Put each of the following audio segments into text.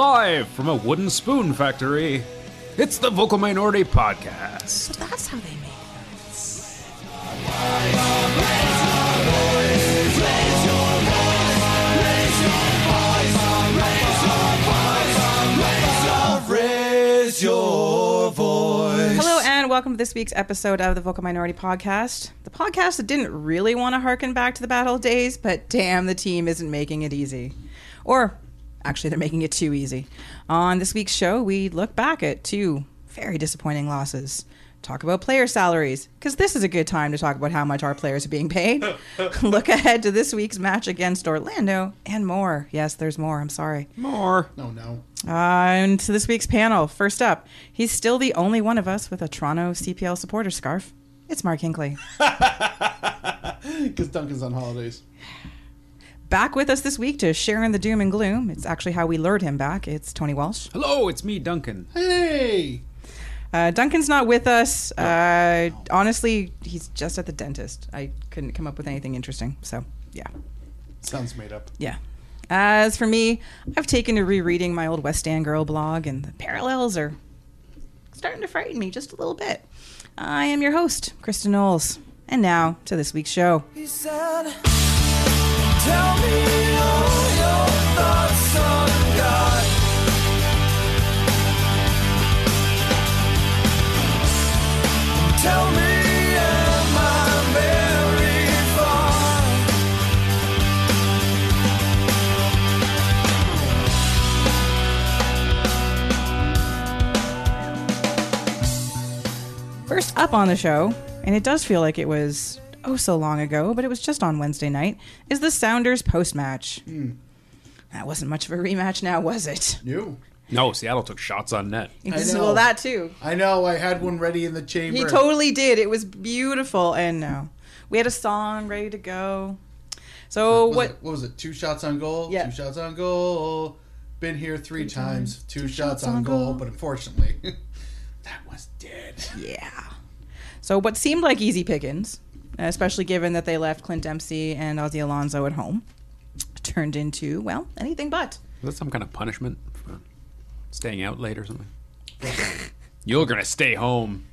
Live from a wooden spoon factory, it's the Vocal Minority Podcast. So that's how they make it. Hello and welcome to this week's episode of the Vocal Minority Podcast. The podcast that didn't really want to harken back to the bad old days, but damn, the team isn't making it easy. Or actually, they're making it too easy. On this week's show, we look back at two very disappointing losses. Talk about player salaries, because this is a good time to talk about how much our players are being paid. look ahead to this week's match against Orlando and more. Yes, there's more. I'm sorry. More. No, no. Uh, and to this week's panel, first up, he's still the only one of us with a Toronto CPL supporter scarf. It's Mark Hinkley. Because Duncan's on holidays. Back with us this week to share in the doom and gloom. It's actually how we lured him back. It's Tony Walsh. Hello, it's me, Duncan. Hey! Uh, Duncan's not with us. Uh, honestly, he's just at the dentist. I couldn't come up with anything interesting. So, yeah. Sounds made up. Yeah. As for me, I've taken to rereading my old West End Girl blog, and the parallels are starting to frighten me just a little bit. I am your host, Kristin Knowles. And now to this week's show. Up on the show, and it does feel like it was oh so long ago, but it was just on Wednesday night, is the Sounders post match. Hmm. That wasn't much of a rematch now, was it? You. No, Seattle took shots on net. I know. Well, that too. I know, I had one ready in the chamber. He totally did. It was beautiful, and no, we had a song ready to go. So Was what? It, what was it? Two shots on goal? Yeah. Two shots on goal. Been here three, times. Two, shots, shots on on goal. goal. But unfortunately, that was dead. Yeah. So what seemed like easy pickings, especially given that they left Clint Dempsey and Ozzy Alonso at home, turned into well anything but. Is that some kind of punishment for staying out late or something? You're gonna stay home.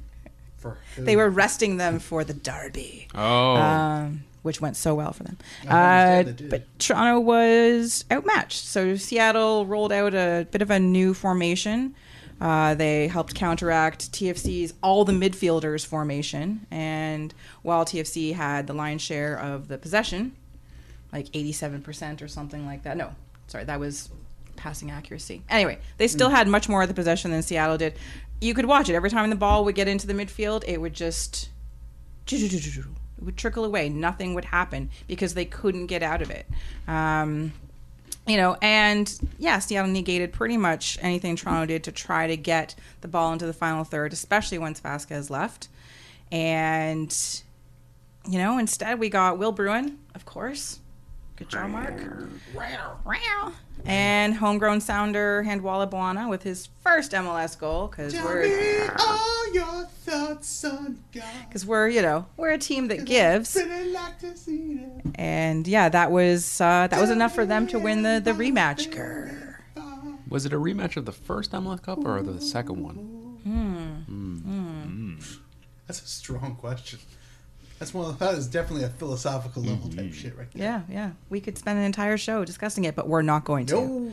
For who? They were resting them for the derby. Oh, um, which went so well for them. I Uh, understand they did. but Toronto was outmatched. So Seattle rolled out a bit of a new formation. Uh, they helped counteract TFC's all the midfielders formation. And while TFC had the lion's share of the possession, like 87% or something like that. No, sorry, that was passing accuracy. Anyway, they still had much more of the possession than Seattle did. You could watch it. Every time the ball would get into the midfield, it would just it would trickle away. Nothing would happen because they couldn't get out of it. Um, you know, and yeah, Seattle negated pretty much anything Toronto did to try to get the ball into the final third, especially once Vazquez left. And you know, instead we got Will Bruin, of course. Good job, Mark. And homegrown sounder Handwalla Bwana with his first MLS goal because Tell we're me all your thoughts on God. because we're you know we're a team that gives. Like to see and yeah, that was uh, that was enough for them to win the the rematch. Grr. was it a rematch of the first MLS Cup or the second one? Hmm. Hmm. Hmm. That's a strong question. That's one. Of, that is definitely a philosophical level Mm-hmm. type shit, right there. Yeah, yeah, we could spend an entire show discussing it, but we're not going to. No.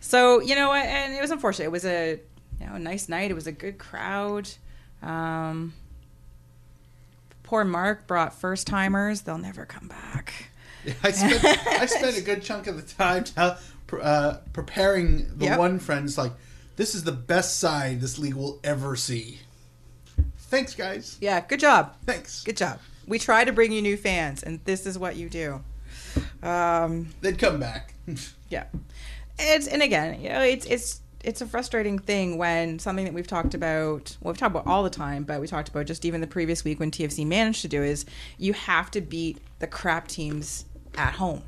So you know, what, and it was unfortunate. It was a you know a nice night. It was a good crowd. Um, poor Mark brought first timers. They'll never come back. I spent I spent a good chunk of the time tell, uh, preparing the Yep. one friends like this is the best side this league will ever see. Thanks, guys. Yeah, good job. Thanks. Good job. We try to bring you new fans, and this is what you do. Um, They'd come back. Yeah, it's and again, you know, it's it's it's a frustrating thing when something that we've talked about. Well, we've talked about all the time, but we talked about just even the previous week when TFC managed to do is you have to beat the crap teams at home,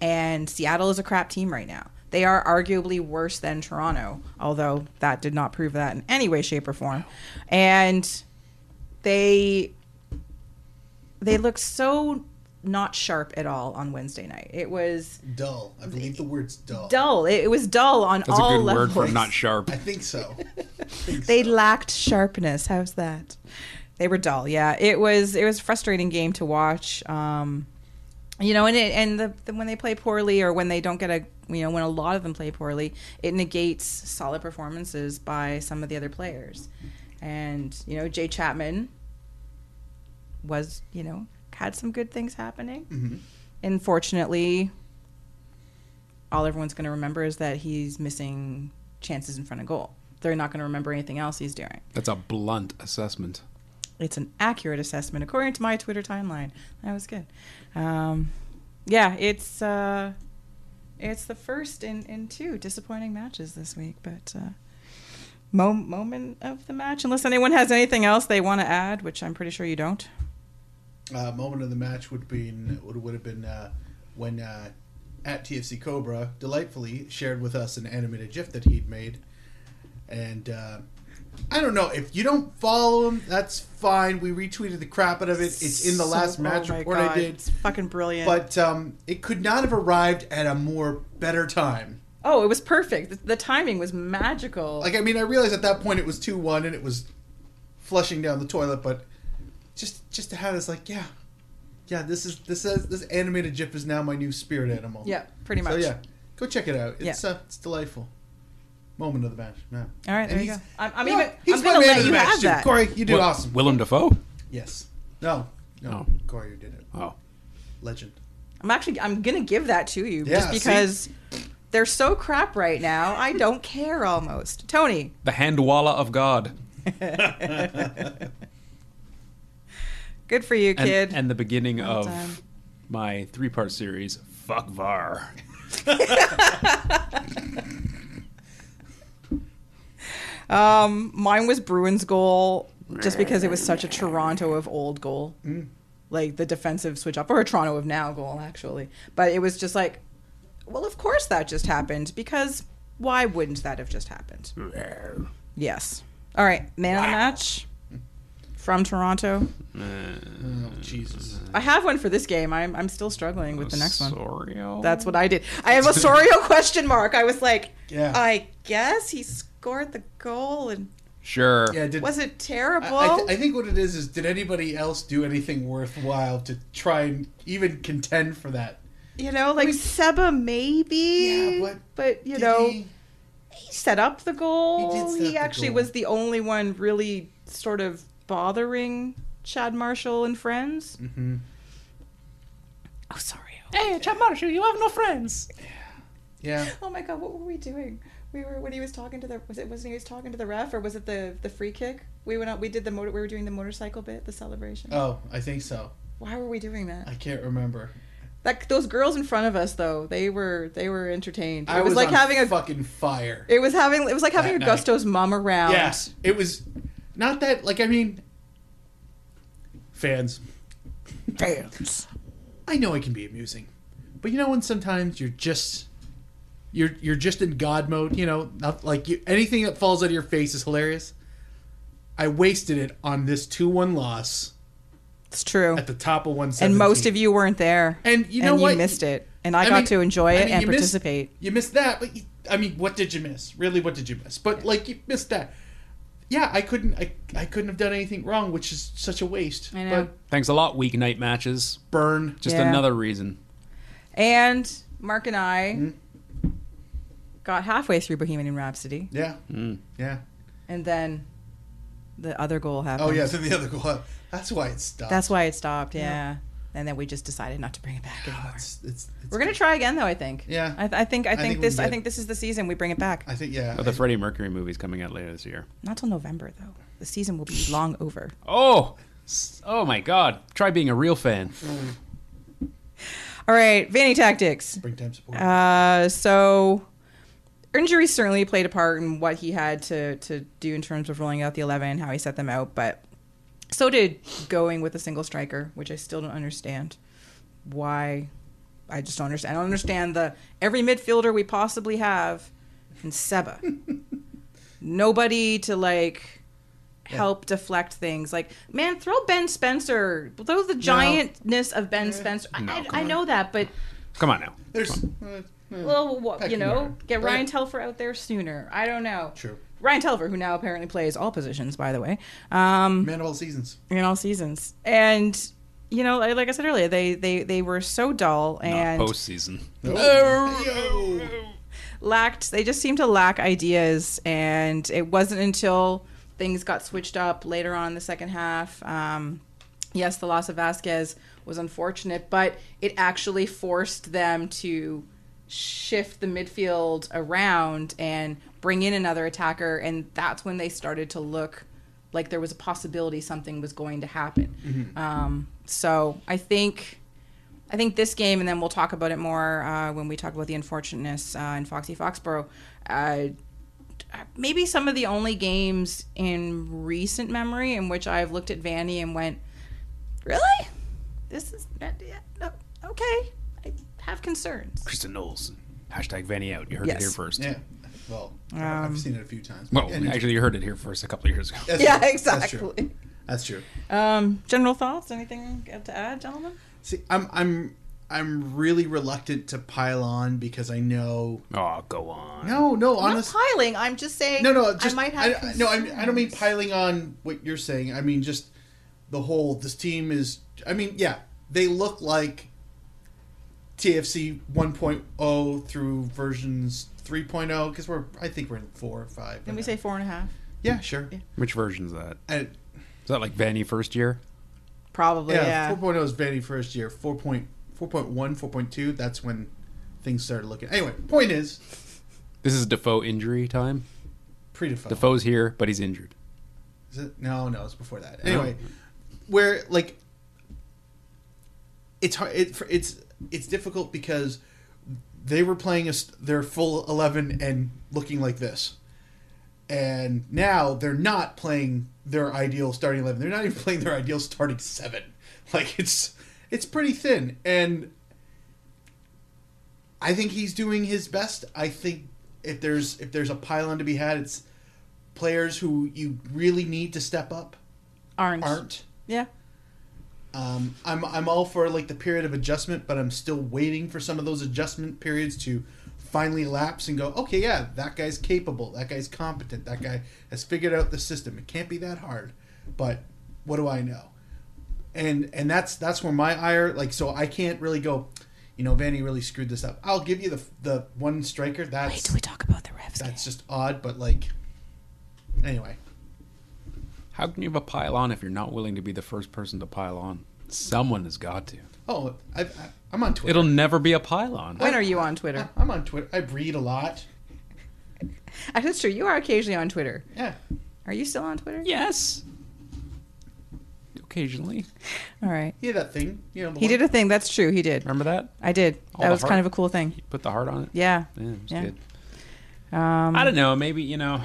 and Seattle is a crap team right now. They are arguably worse than Toronto, although that did not prove that in any way, shape, or form. And they they look so not sharp at all on Wednesday night. It was Dull. I believe the word's dull. dull. It, it was dull on That's a all good levels. word for not sharp. I think so. I think They so. lacked sharpness. How's that? They were dull. Yeah, it was. It was a frustrating game to watch. Um, you know, and it, and the, the when they play poorly or when they don't get a you know when a lot of them play poorly, it negates solid performances by some of the other players. And you know, Jay Chapman was you know had some good things happening. Mhm. Unfortunately, all everyone's going to remember is that he's missing chances in front of goal. They're not going to remember anything else he's doing. That's a blunt assessment. It's an accurate assessment according to my Twitter timeline. That was good. Um, yeah, it's uh, it's the first in, in two disappointing matches this week, but uh, mo- moment of the match. Unless anyone has anything else they want to add, which I'm pretty sure you don't. Uh, moment of the match would be would would have been uh, when uh, at TFC Cobra delightfully shared with us an animated GIF that he'd made, and uh, I don't know if you don't follow him, that's fine. We retweeted the crap out of it. It's in the last So- match oh my report God, I did, It's fucking brilliant. but um, it could not have arrived at a more better time. oh, it was perfect. The, the timing was magical. Like I mean, I realized at that point it was two one and it was flushing down the toilet, but just just to have this like yeah, yeah, this is this is this animated GIF is now my new spirit animal. yeah, pretty much. So yeah, go check it out. It's Yeah. uh, it's delightful. Moment of the match. Yeah. All right, there you go. I'm, I'm you know even. He's I'm my gonna man let of the you match, have too. that. Corey, you did Wi- awesome. Willem Dafoe? yes. No. No. Oh. Corey did it. Oh. Legend. I'm actually. I'm gonna give that to you Yeah, just see? because they're so crap right now. I don't care almost. Tony. The Handwalla of God. Good for you, kid. and the beginning Well of done. my three part series, Fuck Var. Um, mine was Bruins goal just because it was such a Toronto of old goal, Mm. like the defensive switch up, or a Toronto of now goal actually. But it was just like, well, of course that just happened because why wouldn't that have just happened? Yes. All right, man of the match from Toronto. Uh, oh Jesus. Uh, I have one for this game. I'm I'm still struggling with the next one. Osorio? That's what I did. I have Osorio question mark. I was like, Yeah. I guess he scored the goal and Sure. Yeah. Did, was it terrible? I, I, th- I think what it is is did anybody else do anything worthwhile to try and even contend for that? You know, like Seba maybe. Yeah, but but you Did know, he- he, set up the goal. He did set up the actually goal. was the only one really sort of bothering Chad Marshall and friends. Mm-hmm. Oh, sorry. Hey, Chad Marshall, you have no friends. Yeah. yeah. Oh my god, what were we doing? We were when he was talking to the was it wasn't he was talking to the ref or was it the the free kick? We went out we did the motor we were doing the motorcycle bit, the celebration. Oh, I think so. Why were we doing that? I can't remember. Like those girls in front of us though, they were they were entertained. It I was, like on having a fucking fire. it was having it was like having That night. Augusto's mom around. Yeah, it was not that. Like, I mean, fans. Fans. I know it can be amusing, but you know when sometimes you're just you're you're just in God mode. You know, not like you, anything that falls out of your face is hilarious. I wasted it on this two-one loss It's true. at the top of one. And most of you weren't there. And you know and what? you missed it. And I, I got mean- to enjoy I it mean, and you missed- participate. You missed that, but you, I mean, what did you miss? Really, what did you miss? But like, you missed that. Yeah, I couldn't. I, I couldn't have done anything wrong, which is such a waste. I know. But Thanks a lot, weeknight matches. burn. Just Yeah. another reason. And Mark and I Hmm? got halfway through Bohemian Rhapsody, Yeah, Mm. yeah. and then the other goal happened. Oh yeah, then the other goal. That's why it stopped. That's why it stopped. Yeah. And then we just decided not to bring it back anymore. It's, it's, it's We're gonna try again, though. I think. Yeah. I, I think. I think, think this. can I think this is the season we bring it back. I think yeah. But the Freddie Mercury movie's coming out later this year. Not till November, though. The season will be long over. Oh! Oh my god. Try being a real fan. All right, Vanney Tactics. Springtime support. Uh, so injury certainly played a part in what he had to to do in terms of rolling out the eleven, how he set them out, but so did going with a single striker, which I still don't understand. Why? I just don't understand. I don't understand the every midfielder we possibly have and Seba. Nobody to like help deflect things. Like, man, throw Ben Spencer. Throw the giantness of Ben Spencer. I, No, I, come I know that, but Come on now. There's uh, uh, well, what, you know, get Ryan Telfer out there sooner. I don't know. true. Ryan Telfer, who now apparently plays all positions, by the way, um, Man of all seasons. in all seasons, and you know, like like I said earlier, they they they were so dull and Not postseason. Yo. lacked they just seemed to lack ideas and it wasn't until things got switched up later on in the second half um, yes the loss of vazquez was unfortunate but it actually forced them to shift the midfield around and bring in another attacker and that's when they started to look like there was a possibility something was going to happen um, so i think I think this game, and then we'll talk about it more uh, when we talk about the unfortunateness uh, in Foxy Foxborough. Uh, maybe some of the only games in recent memory in which I've looked at Vanney and went, "Really? This is yeah, no, okay." I have concerns. Kristin Knowles. Hashtag Vanney out. You heard Yes. it here first. Yeah. Well, Um, I've seen it a few times. Well, And- actually, you heard it here first a couple of years ago. That's Yeah, true. That's true. exactly. That's true. Um, general thoughts? Anything to add, gentlemen? See, I'm I'm I'm really reluctant to pile on because I know. Oh, go on. No, no, I'm honest. not piling. I'm just saying. No, no, just I might have. I, no, I, I don't mean concerns. piling on what you're saying. I mean just the whole. This team is. I mean, yeah, they look like TFC 1.0 through versions 3.0 because we're. I think we're in four or five. Can we say four and a half? Yeah, sure. Which version's that? And, Is that like Vanney first year? Probably. yeah, Yeah. 4.0 is Vanney first year. 4.4.1, 4.2. That's when things started looking. Anyway, point is This is Defoe injury time. pre-default. Defoe's here, but he's injured. Is it? No, no, it's before that. Anyway, where like it's hard. It, it's it's difficult because they were playing a, their full eleven and looking like this, and now they're not playing their ideal starting eleven. They're not even playing their ideal starting seven. Like it's it's pretty thin, and I think he's doing his best. I think if there's if there's a pylon to be had, it's players who you really need to step up Aren't. aren't. Yeah. Um, I'm I'm all for like the period of adjustment, but I'm still waiting for some of those adjustment periods to finally lapse and go. Okay, yeah, that guy's capable. That guy's competent. That guy has figured out the system. It can't be that hard. But what do I know? And and that's that's where my ire like. So I can't really go. You know, Vanney really screwed this up. I'll give you the the one striker. That's Wait, do we talk about the refs? that's just odd, but like. Anyway, How can you have a pile on if you're not willing to be the first person to pile on? Someone has got to. oh, I, I, I'm on Twitter. It'll never be a pylon. when are you on Twitter? I'm on Twitter. I read a lot. That's true. You are occasionally on Twitter. Yeah. Are you still on Twitter? Yes. Occasionally. All right. Yeah, that thing. You know, the He one- did a thing. That's true. He did. Remember that? I did. All that the was kind of a cool thing. You put the heart on it. Yeah. Yeah, it was Yeah. good. Um, I don't know. Maybe you know.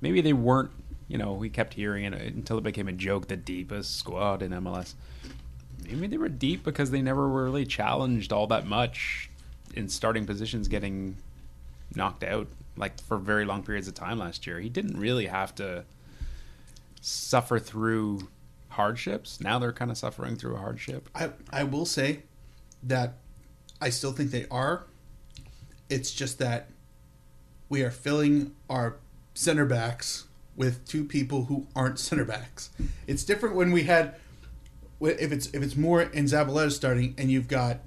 Maybe they weren't. You know, we kept hearing it until it became a joke. The deepest squad in MLS. Maybe they were deep because they never were really challenged all that much in starting positions, getting knocked out like for very long periods of time last year. He didn't really have to suffer through hardships. Now they're kind of suffering through a hardship. I I will say that I still think they are. It's just that we are filling our center backs with two people who aren't center backs. It's different when we had if it's if it's more in Zavaleta starting and you've got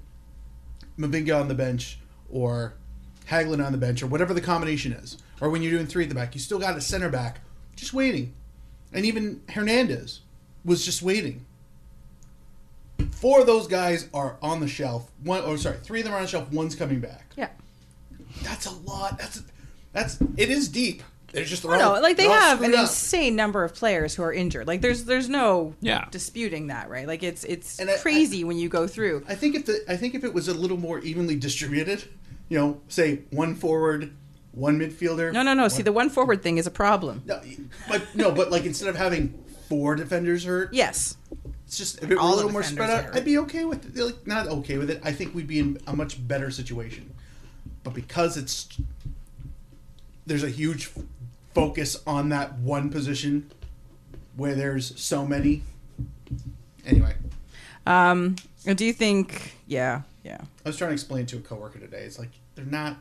Mavinga on the bench or Hagglund on the bench or whatever the combination is, or when you're doing three at the back, you still got a center back just waiting, and even Hernandez was just waiting. Four of those guys are on the shelf. One, or sorry, three of them are on the shelf. One's coming back. yeah. That's a lot. That's that's it is deep. They're just I know, like they have an up. insane number of players who are injured. Like there's there's no Yeah. disputing that, right? Like it's it's And I- crazy when you go through. I think if the I think if it was a little more evenly distributed, you know, say one forward, one midfielder. No, no, no. See, the one forward thing is a problem. No, but no, but like instead of having four defenders hurt, Yes. it's just if it were a little more spread out. I'd be okay with it. Like not okay with it. I think we'd be in a much better situation. But because it's there's a huge focus on that one position where there's so many. Anyway, Um, do you think? Yeah, yeah. I was trying to explain to a coworker today. It's like they're not.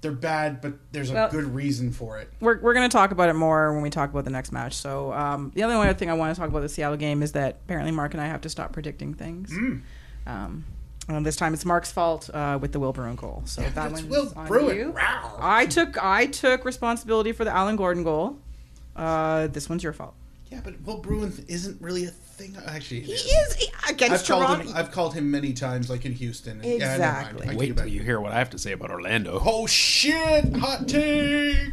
They're bad, but there's a Well- good reason for it. We're, we're going to talk about it more when we talk about the next match. So um, the other one thing I want to talk about the Seattle game is that apparently Mark and I have to stop predicting things. Mm. Um, and this time it's Mark's fault uh, with the Will Bruin goal. So that That's one's Will on Bruin. you. Rawr. I took I took responsibility for the Alan Gordon goal. Uh, this one's your fault. Yeah, but Will Bruin isn't really a thing. Actually, it He is. is he- against I've called Toronto. him. I've called him many times, like in Houston. Yeah, never. Exactly. I Wait till you hear what I have to say about Orlando. Oh shit! Hot take.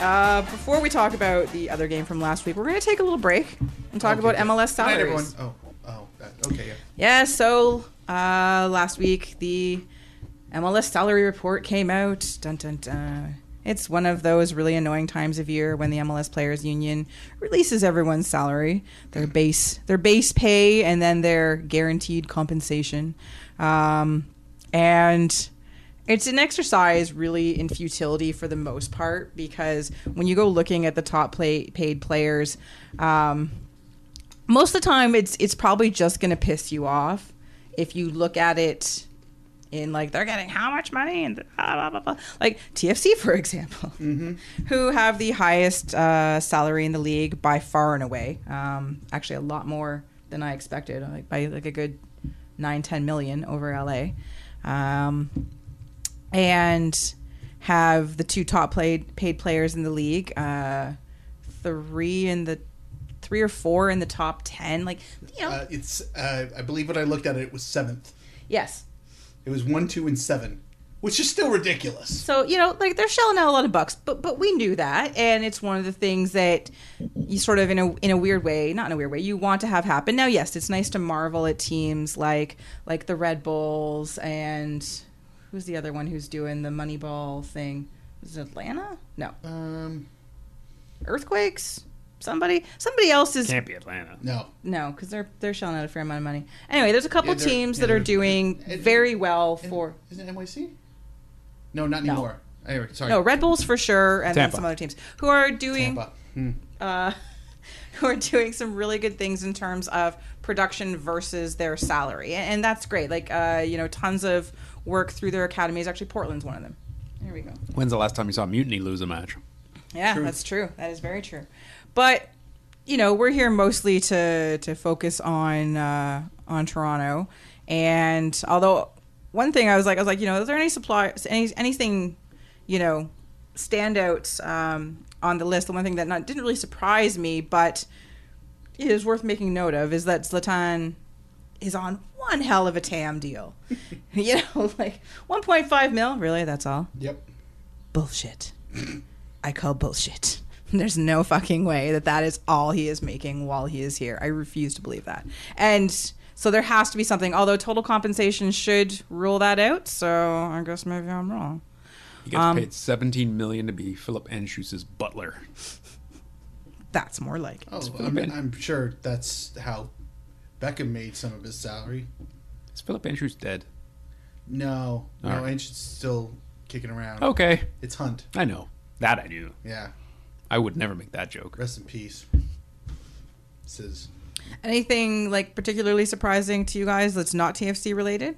Uh, before we talk about the other game from last week, we're going to take a little break and talk Okay, about good. MLS night, salaries. everyone. Oh, oh, that, okay, yeah. Yeah, so uh, last week the MLS salary report came out. Dun dun dun. It's one of those really annoying times of year when the MLS Players Union releases everyone's salary, their base, their base pay, and then their guaranteed compensation. Um, and it's an exercise really in futility for the most part because when you go looking at the top play, paid players, um, most of the time it's it's probably just going to piss you off if you look at it in like they're getting how much money and blah, blah, blah, blah. like TFC for example, who have the highest uh, salary in the league by far and away. Um, actually, a lot more than I expected, like by like a good nine ten million over LA, um, and have the two top played paid players in the league. Uh, three in the three or four in the top ten. Like you know, Uh, it's. Uh, I believe when I looked at it, it was seventh. yes. It was one, two, and seven, which is still ridiculous. So you know, like they're shelling out a lot of bucks, but but we knew that, and it's one of the things that you sort of in a in a weird way, not in a weird way, you want to have happen. Now, yes, it's nice to marvel at teams like like the Red Bulls and who's the other one who's doing the Moneyball thing? Is it Atlanta? No, Um, Earthquakes. Somebody somebody else is Can't be Atlanta. no. no, because they're they're shelling out a fair amount of money. Anyway, there's a couple Yeah, teams yeah, that are doing it- very well And- for. Isn't it NYC? No, not No. anymore. Anyway, sorry. No, Red Bulls for sure, and then some other teams who are doing Tampa. Hmm. uh, who are doing some really good things in terms of production versus their salary, and, and that's great. Like uh, you know, tons of work through their academies. Actually, Portland's one of them. There we go. When's the last time you saw Mutiny lose a match? Yeah, True. that's true. That is very true. But you know, we're here mostly to to focus on uh, on Toronto. And although one thing I was like, I was like, you know, is there any supply, any anything, you know, standouts um, on the list? The one thing that not, didn't really surprise me, but is worth making note of is that Zlatan is on one hell of a TAM deal. you know, like 1.5 mil. Really, that's all Yep. bullshit. I call bullshit. There's no fucking way that that is all he is making while he is here. I refuse to believe that. And so there has to be something. Although total compensation should rule that out. So I guess maybe I'm wrong. He gets Um, paid 17 million to be Philip Anschutz's butler. That's more like it. Oh, I mean, I'm sure that's how Beckham made some of his salary. Is Philip Andrews dead? No, no, All right. Anschutz's still kicking around. Okay, It's Hunt. I know that. I knew. Yeah. I would never make that joke. Rest in peace. Says Anything like particularly surprising to you guys that's not TFC related?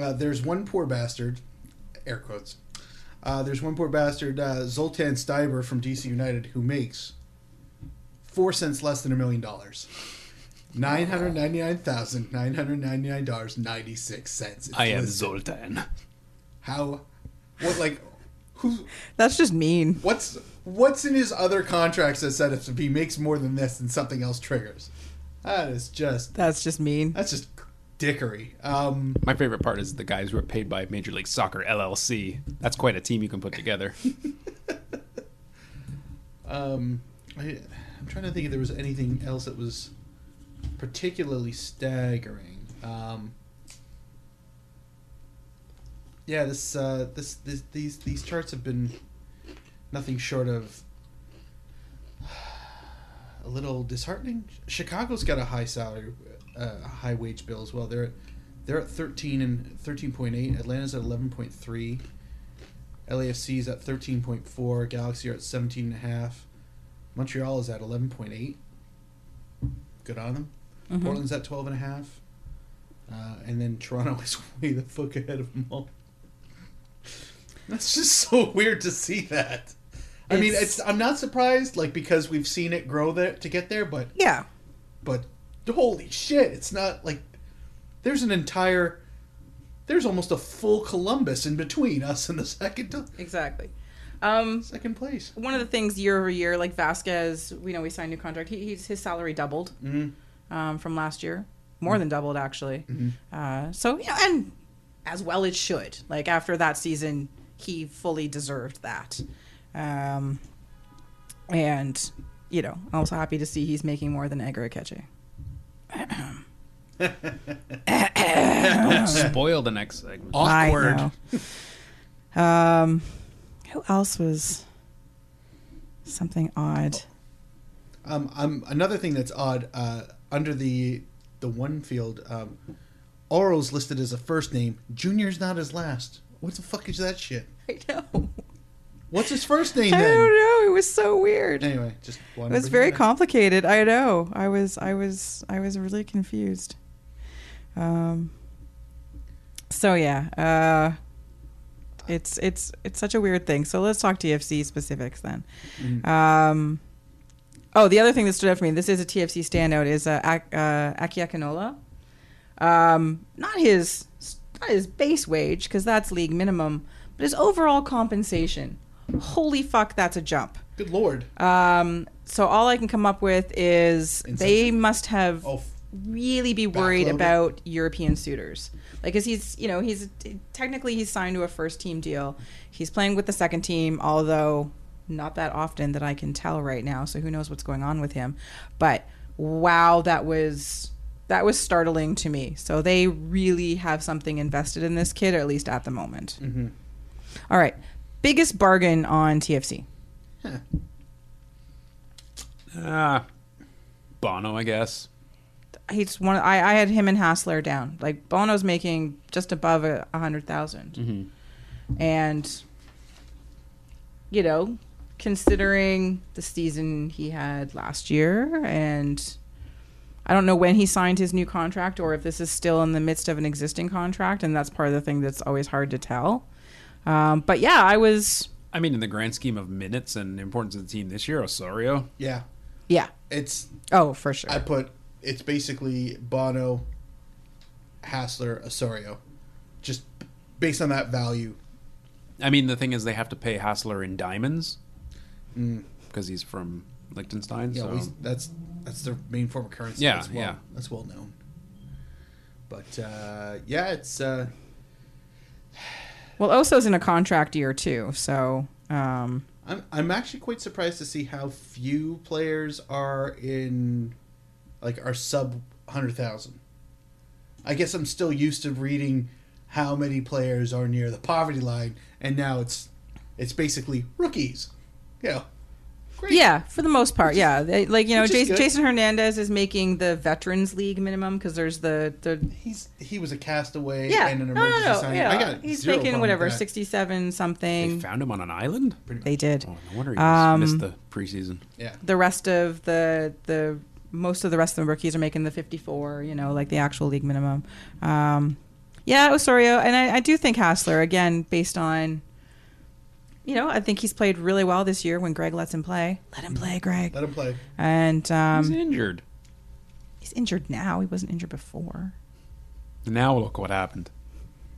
uh, there's one poor bastard, air quotes. Uh, there's one poor bastard, uh, Zoltan Stieber from DC United, who makes four cents less than a million dollars. Nine hundred ninety nine thousand nine hundred ninety nine dollars ninety six cents. I am Zoltan. How? What like? Who? That's just mean. What's what's in his other contracts that said if he makes more than this, then something else triggers? That is just That's just mean. that's just dickery. Um, My favorite part is the guys who are paid by Major League Soccer LLC. That's quite a team you can put together. um, I, I'm trying to think if there was anything else that was particularly staggering. Um, yeah, this, uh, this, this, these, these charts have been nothing short of a little disheartening. Chicago's got a high salary, uh, high wage bill as well. They're they're at 13 and 13.8. Atlanta's at 11.3. LAFC is at 13.4. Galaxy are at 17 and a half. Montreal is at 11.8. Good on them. Mhm. Portland's at 12 and a half. Uh, and then Toronto is way the fuck ahead of them all. That's just so weird to see that. I mean, It's- it's I'm not surprised, like because we've seen it grow there to get there, but Yeah. but holy shit, it's not like there's an entire there's almost a full Columbus in between us and the second Exactly. Um, second place. one of the things year over year, like Vazquez, we know we signed a new contract. He, he's, his salary doubled Mm-hmm. Um, from last year, more than doubled actually. Mhm. Uh, so yeah, and as well it should. Like after that season, he fully deserved that. Um, and you know, I'm also happy to see he's making more than Edgar Akeche. Don't spoil the next segment. Awkward. I know. um, who else was something odd? Um, um, another thing that's odd uh, under the the one field, um, Auro's listed as a first name. Junior's not his last. What the fuck is that shit? I know. What's his first name I then? don't know. It was so weird. Anyway, just It was very complicated. I know. I was. I was. I was really confused. Um. So yeah. Uh. It's it's it's such a weird thing. So let's talk TFC specifics then. Mhm. Um. Oh, the other thing that stood out for me. This is a TFC standout. Is uh, Ak- uh. Um. Not his. Not his base wage because that's league minimum, but his overall compensation. Holy fuck, that's a jump. Good lord. Um, so all I can come up with is they must have Oh, really be worried Backloaded? about European suitors. Like, cause he's, you know, he's technically he's signed to a first team deal. He's playing with the second team, although not that often that I can tell right now. So who knows what's going on with him? But wow, that was that was startling to me. So they really have something invested in this kid, or at least at the moment. mhm. All right, biggest bargain on TFC. Huh. Ah, Bono, I guess. he's one. I, I had him and Hasler down. Like Bono's making just above a, a hundred thousand, Mm-hmm. and you know, considering the season he had last year, and I don't know when he signed his new contract or if this is still in the midst of an existing contract, and that's part of the thing that's always hard to tell. Um, but yeah, I was. I mean, in the grand scheme of minutes and importance of the team this year, Osorio. Yeah, Yeah. it's Oh, for sure. I put it's basically Bono, Hasler, Osorio, just based on that value. I mean, the thing is, they have to pay Hasler in diamonds Mm. because he's from Liechtenstein. Yeah, so we, that's that's their main form of currency. Yeah, that's well, yeah. that's well known. But uh, yeah, it's uh, well, Oso's in a contract year too, so um, I'm I'm actually quite surprised to see how few players are in like are sub hundred thousand. I guess I'm still used to reading how many players are near the poverty line, and now it's it's basically rookies. Yeah, great. Yeah, for the most part, yeah. They, like you know, Jason. Jason Hernandez is making the Veterans League minimum because there's the the he's he was a castaway yeah and an no no emergency no signing. yeah. I got he's making whatever sixty seven something. they found him on an island. They did. Oh, no wonder he Um, missed the preseason. Yeah, The rest of the the most of the rest of the rookies are making the fifty four. You know, like the actual league minimum. Um, yeah, Osorio, and I, I do think Hasler again based on. You know, I think he's played really well this year when Greg lets him play. Let him play, Greg. let him play. And um, he's injured. he's injured now. He wasn't injured before. Now look what happened.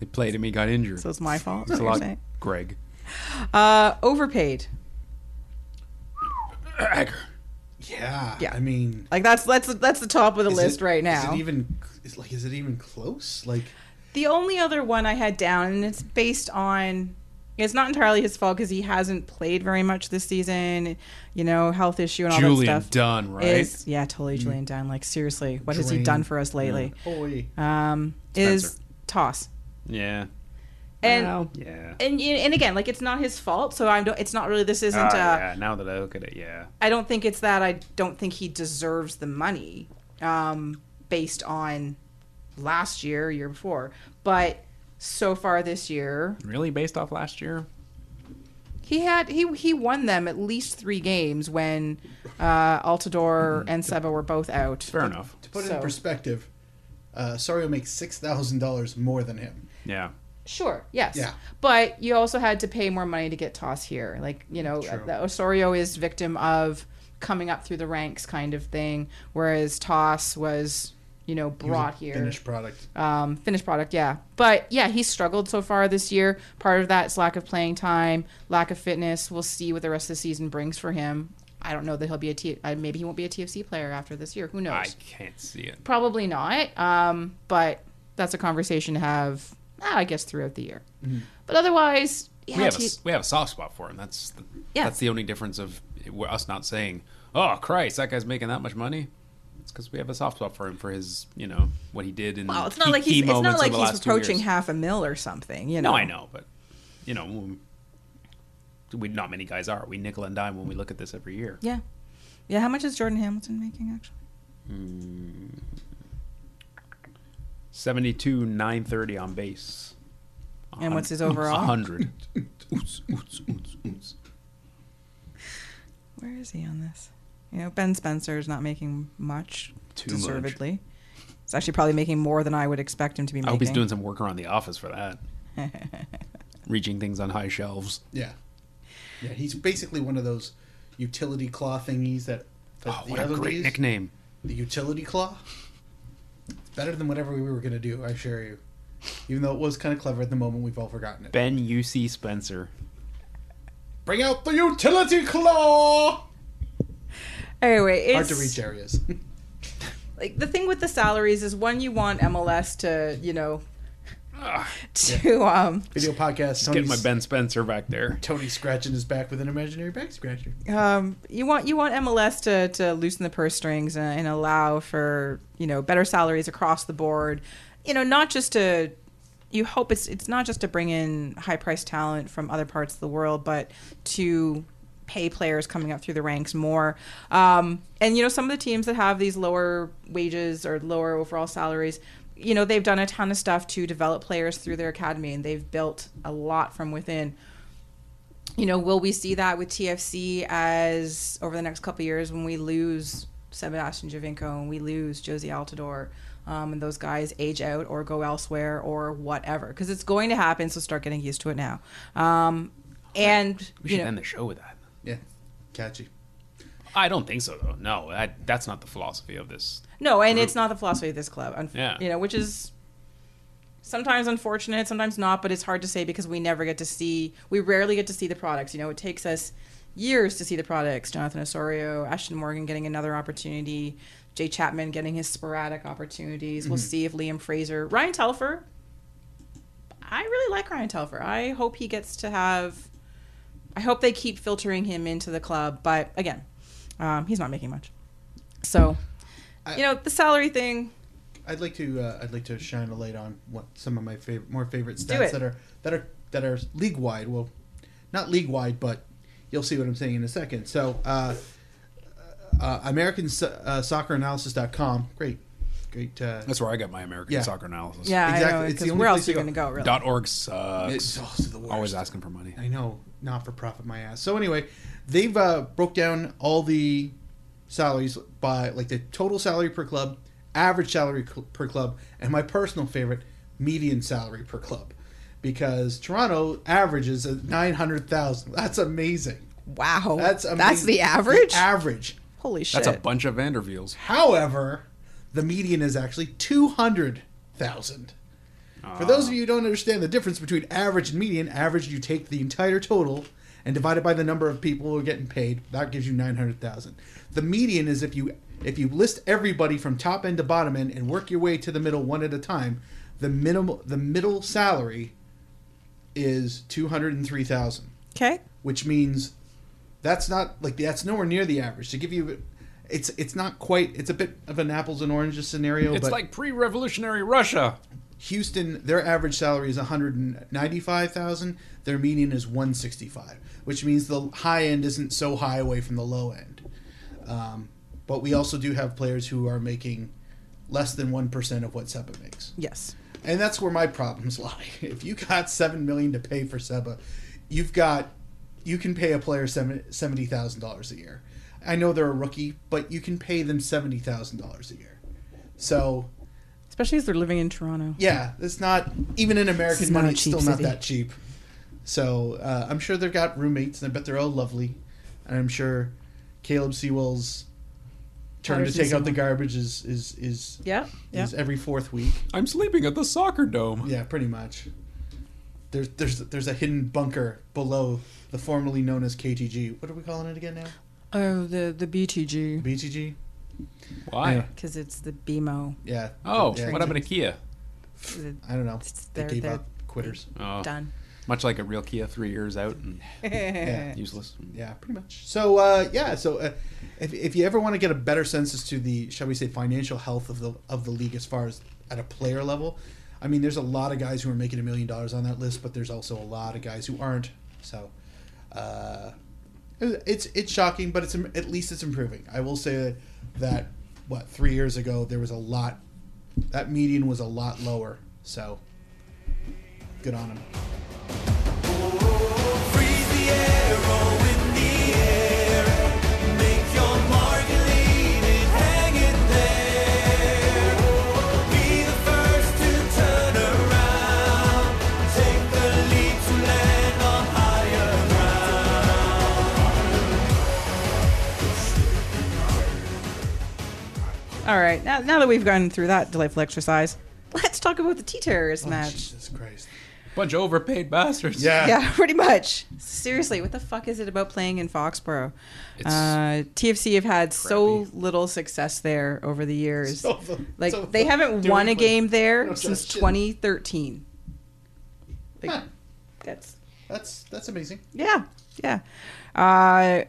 They played him. He got injured. So it's my fault. it's a lot, saying? Greg. Uh, overpaid. Yeah, Yeah. I mean, Like that's that's that's the top of the list it- right now. Is it even is like is it even close? Like The only other one I had down, and it's based on. It's not entirely his fault because he hasn't played very much this season. You know, health issue and all Julian that stuff. Dunn, right? Is yeah, totally Julian Dunn. Like seriously, what has he done for us lately? holy Um, is toss yeah. and Well, yeah. and and again, like it's not his fault. So I'm. It's not really. This isn't. Ah, uh, yeah. Now that I look at it, yeah. I don't think it's that. I don't think he deserves the money, um, based on last year, year before. But so far this year, Really based off last year? he had he he won them at least three games when uh, Altidore and Seba were both out. Fair enough. to put it So- in perspective, uh, Sorio makes six thousand dollars more than him. Yeah. Sure, yes. Yeah. But you also had to pay more money to get Toss here. Like, you know, True. the Osorio is victim of coming up through the ranks kind of thing, whereas Toss was, you know, He was a brought here. finished product. Um, finished product, yeah. But yeah, he's struggled so far this year. Part of that is lack of playing time, lack of fitness. We'll see what the rest of the season brings for him. I don't know that he'll be a T. Uh, maybe he won't be a TFC player after this year. Who knows? I can't see it. Probably not. Um, but that's a conversation to have, ah, I guess, throughout the year. But otherwise, yeah, we have a, T- s- we have a soft spot for him. That's the, Yeah. that's the only difference of us not saying, "Oh Christ, that guy's making that much money." It's because we have a soft spot for him for his, you know, what he did in well, it's not key- like key he's it's not moments like over the he's approaching half a mil or something. You know, No, I know, but you know, we- we not many guys are. We nickel and dime when we look at this every year. Yeah, yeah. How much is Jordan Hamilton making actually? Hmm. Seventy-two nine thirty on base. And what's his overall? hundred. oots, oots, oots, oots. Where is he on this? You know, Ben Spencer is not making much, Too much. deservedly. He's actually probably making more than I would expect him to be making. I making. hope he's doing some work around the office for that. Reaching things on high shelves. Yeah, yeah. He's basically one of those utility claw thingies that, that Oh, the what a great leagues- nickname. The utility claw. It's better than whatever we were gonna do. I assure you. Even though it was kind of clever at the moment, we've all forgotten it. Ben UC Spencer. Bring out the utility claw. Anyway, it's Hard to reach areas. like the thing with the salaries is when you want MLS to, you know, to um Video podcast. Just getting my Ben Spencer back there. Tony scratching his back with an imaginary back scratcher. um you want you want MLS to to loosen the purse strings and, and allow for you know better salaries across the board. You know, not just to you hope it's it's not just to bring in high priced talent from other parts of the world, but to pay players coming up through the ranks more. Um, and you know, some of the teams that have these lower wages or lower overall salaries, you know, they've done a ton of stuff to develop players through their academy, and they've built a lot from within you know, will we see that with TFC as over the next couple of years when we lose Sebastian Giovinco and we lose Jozy Altidore um, and those guys age out or go elsewhere or whatever? Because it's going to happen, so start getting used to it now. Um, and, We you should know, end the show with that. Yeah, catchy. I don't think so, though. No, that, that's not the philosophy of this. no, and it's not the philosophy of this club. Unf- Yeah. You know, which is sometimes unfortunate, sometimes not, but it's hard to say because we never get to see, we rarely get to see the products. You know, it takes us years to see the products. Jonathan Osorio, Ashton Morgan getting another opportunity, Jay Chapman getting his sporadic opportunities. We'll mm-hmm. see if Liam Fraser, Ryan Telfer. I really like Ryan Telfer. I hope he gets to have. I hope they keep filtering him into the club, but again, um, he's not making much. So, I- you know, the salary thing. I'd like to uh, I'd like to shine a light on what some of my favorite more favorite stats that are that are that are league wide. Well, not league wide, but you'll see what I'm saying in a second. So, uh, uh, American so- uh. Great, great. Uh, That's where I got my American Yeah. soccer analysis. Yeah, Exactly. I know. It's the only where else are you going to go, really? Dot org sucks. it's also the worst. Always asking for money. I know, not for profit, my ass. So anyway, they've uh, broke down all the salaries by like the total salary per club, average salary cl- per club, and my personal favorite, median salary per club, because Toronto averages at nine hundred thousand. That's amazing. Wow. That's amazing. That's the average? average. Holy shit. That's a bunch of Vanderveels. However, the median is actually two hundred thousand. For those of ah. you who don't understand the difference between average and median, average you take the entire total and divide it by the number of people who are getting paid. That gives you nine hundred thousand. The median is if you if you list everybody from top end to bottom end and work your way to the middle one at a time, the minimal the middle salary is two hundred and three thousand, Okay. which means that's not like that's nowhere near the average. To give you, it's it's not quite. It's a bit of an apples and oranges scenario. It's but like pre-revolutionary Russia. Houston, their average salary is one hundred and ninety-five thousand. Their median is one sixty-five, which means the high end isn't so high away from the low end. Um, but we also do have players who are making less than one percent of what Seba makes, Yes. and that's where my problems lie. If you got seven million to pay for Seba, you've got you can pay a player seventy thousand dollars a year. I know they're a rookie, but you can pay them seventy thousand dollars a year. So Especially as they're living in Toronto. yeah, it's not even in American money. It's cheap still not that cheap. So uh, I'm sure they've got roommates, and I bet they're all lovely. And I'm sure Caleb Sewell's turn Patterson to take out the garbage is is is, Yeah. Yeah. is every fourth week. I'm sleeping at the soccer dome. Yeah, pretty much. There's there's there's a hidden bunker below the formerly known as KTG. What are we calling it again now? Oh, the the BTG BTG. Why? Yeah. because it's the BMO. Yeah. Oh, Yeah, what happened to Kia? I don't know. They they're- gave they're up. Quitters. Oh, Done. much like a real Kia, three years out and Yeah. useless. Yeah, pretty much. So uh, yeah, so uh, if, if you ever want to get a better sense as to the shall we say financial health of the of the league as far as at a player level, I mean, there's a lot of guys who are making a million dollars on that list, but there's also a lot of guys who aren't. So uh, it's it's shocking, but it's at least it's improving. I will say that what three years ago there was a lot that median was a lot lower. So good on him. Freeze All right. Now, now that we've gone through that delightful exercise, let's talk about the T terrorist Oh, match. Jesus Christ. Bunch of overpaid bastards. Yeah. Yeah, pretty much. Seriously, what the fuck is it about playing in Foxborough? It's Uh, TFC have had so little success there over the years. So the- like so they haven't doing won a game there No since such 2013. Like, Huh. that's That's that's amazing. yeah, yeah. Uh,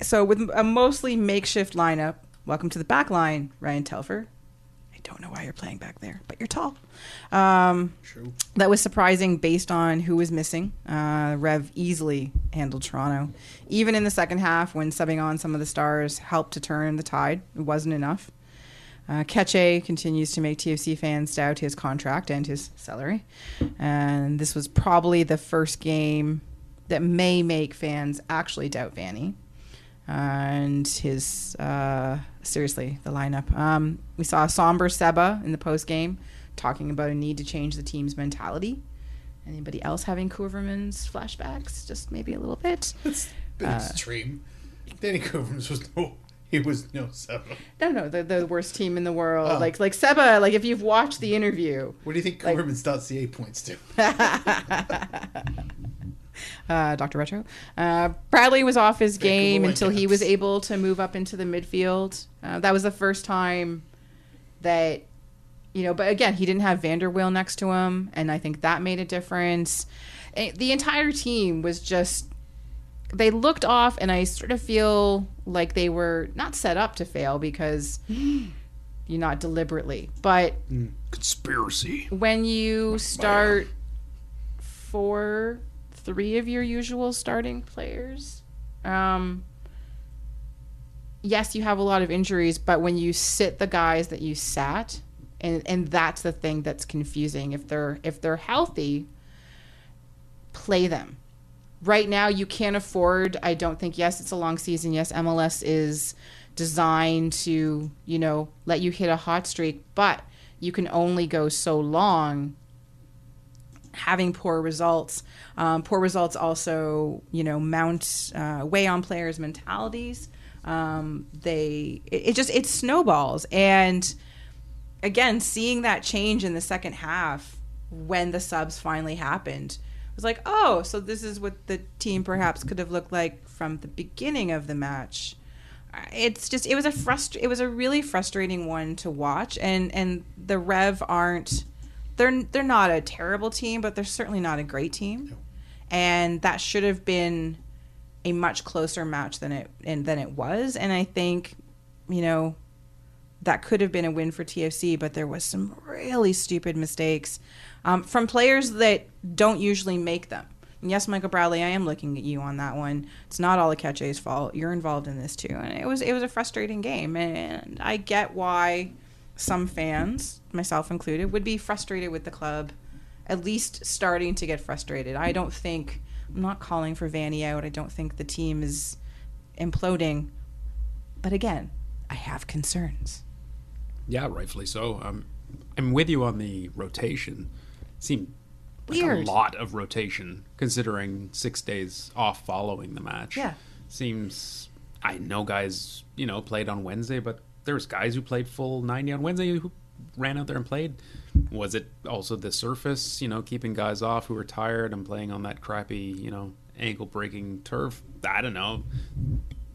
so with a mostly makeshift lineup, welcome to the back line, Ryan Telfer. I don't know why you're playing back there, but you're tall. Um, True. that was surprising based on who was missing. Uh, Rev easily handled Toronto. Even in the second half, when subbing on some of the stars helped to turn the tide, it wasn't enough. Uh, Keche continues to make TFC fans doubt his contract and his salary. And this was probably the first game that may make fans actually doubt Vanney and his uh, seriously the lineup. Um, we saw a somber Seba in the post game talking about a need to change the team's mentality. Anybody else having Koevermans flashbacks? Just maybe a little bit. It's bit Uh, extreme. Danny Koevermans was no he was no Seba. No, no, the, the worst team in the world. Oh. Like like Seba. Like if you've watched the interview, What do you think Like- Koevermans.ca points to? uh, Dr. Retro. Uh, Bradley was off his game until he was able to move up into the midfield. Uh, that was the first time that, you know, but again, he didn't have van der Wiel next to him, and I think that made a difference. Eh, The entire team was just. They looked off, and I sort of feel like they were not set up to fail because you're not deliberately, but Conspiracy. when you start four, three of your usual starting players, um, yes, you have a lot of injuries, but when you sit the guys that you sat, and and that's the thing that's confusing. If they're if they're healthy, play them. Right now, you can't afford. I don't think. Yes, it's a long season. Yes, MLS is designed to you know let you hit a hot streak, but you can only go so long having poor results. Um, poor results also, you know, mount uh, weigh on players' mentalities. Um, they it, it just it snowballs, and again, seeing that change in the second half when the subs finally happened was like, oh, so this is what the team perhaps could have looked like from the beginning of the match. it's just it was a frust it was a really frustrating one to watch and and the Rev aren't they're they're not a terrible team but they're certainly not a great team. And that should have been a much closer match than it and than it was. And I think you know that could have been a win for TFC but there was some really stupid mistakes um, from players that don't usually make them. And yes, Michael Bradley, I am looking at you on that one. It's not all Akeche's fault. You're involved in this too, and it was it was a frustrating game, and I get why some fans, myself included, would be frustrated with the club, at least starting to get frustrated. I don't think I'm not calling for Vanney out. I don't think the team is imploding, but again, I have concerns. Yeah, rightfully so. Um, I'm with you on the rotation. Seemed like Weird. a lot of rotation considering six days off following the match. Yeah. seems. I know guys, you know, played on Wednesday, but there's guys who played full 90 on Wednesday who ran out there and played. Was it also the surface, you know, keeping guys off who were tired and playing on that crappy, you know, ankle breaking turf? I don't know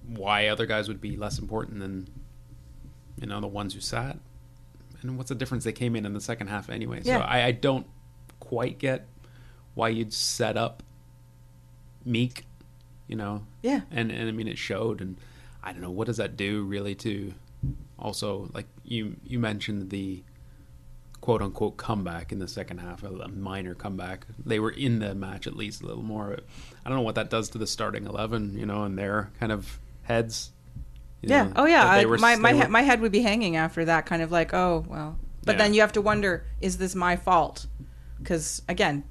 why other guys would be less important than, you know, the ones who sat. And what's the difference? They came in in the second half anyway. So Yeah. I, I don't quite get why you'd set up Meek, you know, Yeah. and and I mean it showed, and I don't know what does that do really to also like you you mentioned the quote unquote comeback in the second half, a, a minor comeback. They were in the match at least a little more. I don't know what that does to the starting eleven, you know, and their kind of heads. Yeah. know, Oh yeah. I, were- my my were- my head would be hanging after that, kind of like, oh well. But Yeah. then you have to wonder, is this my fault? Because again,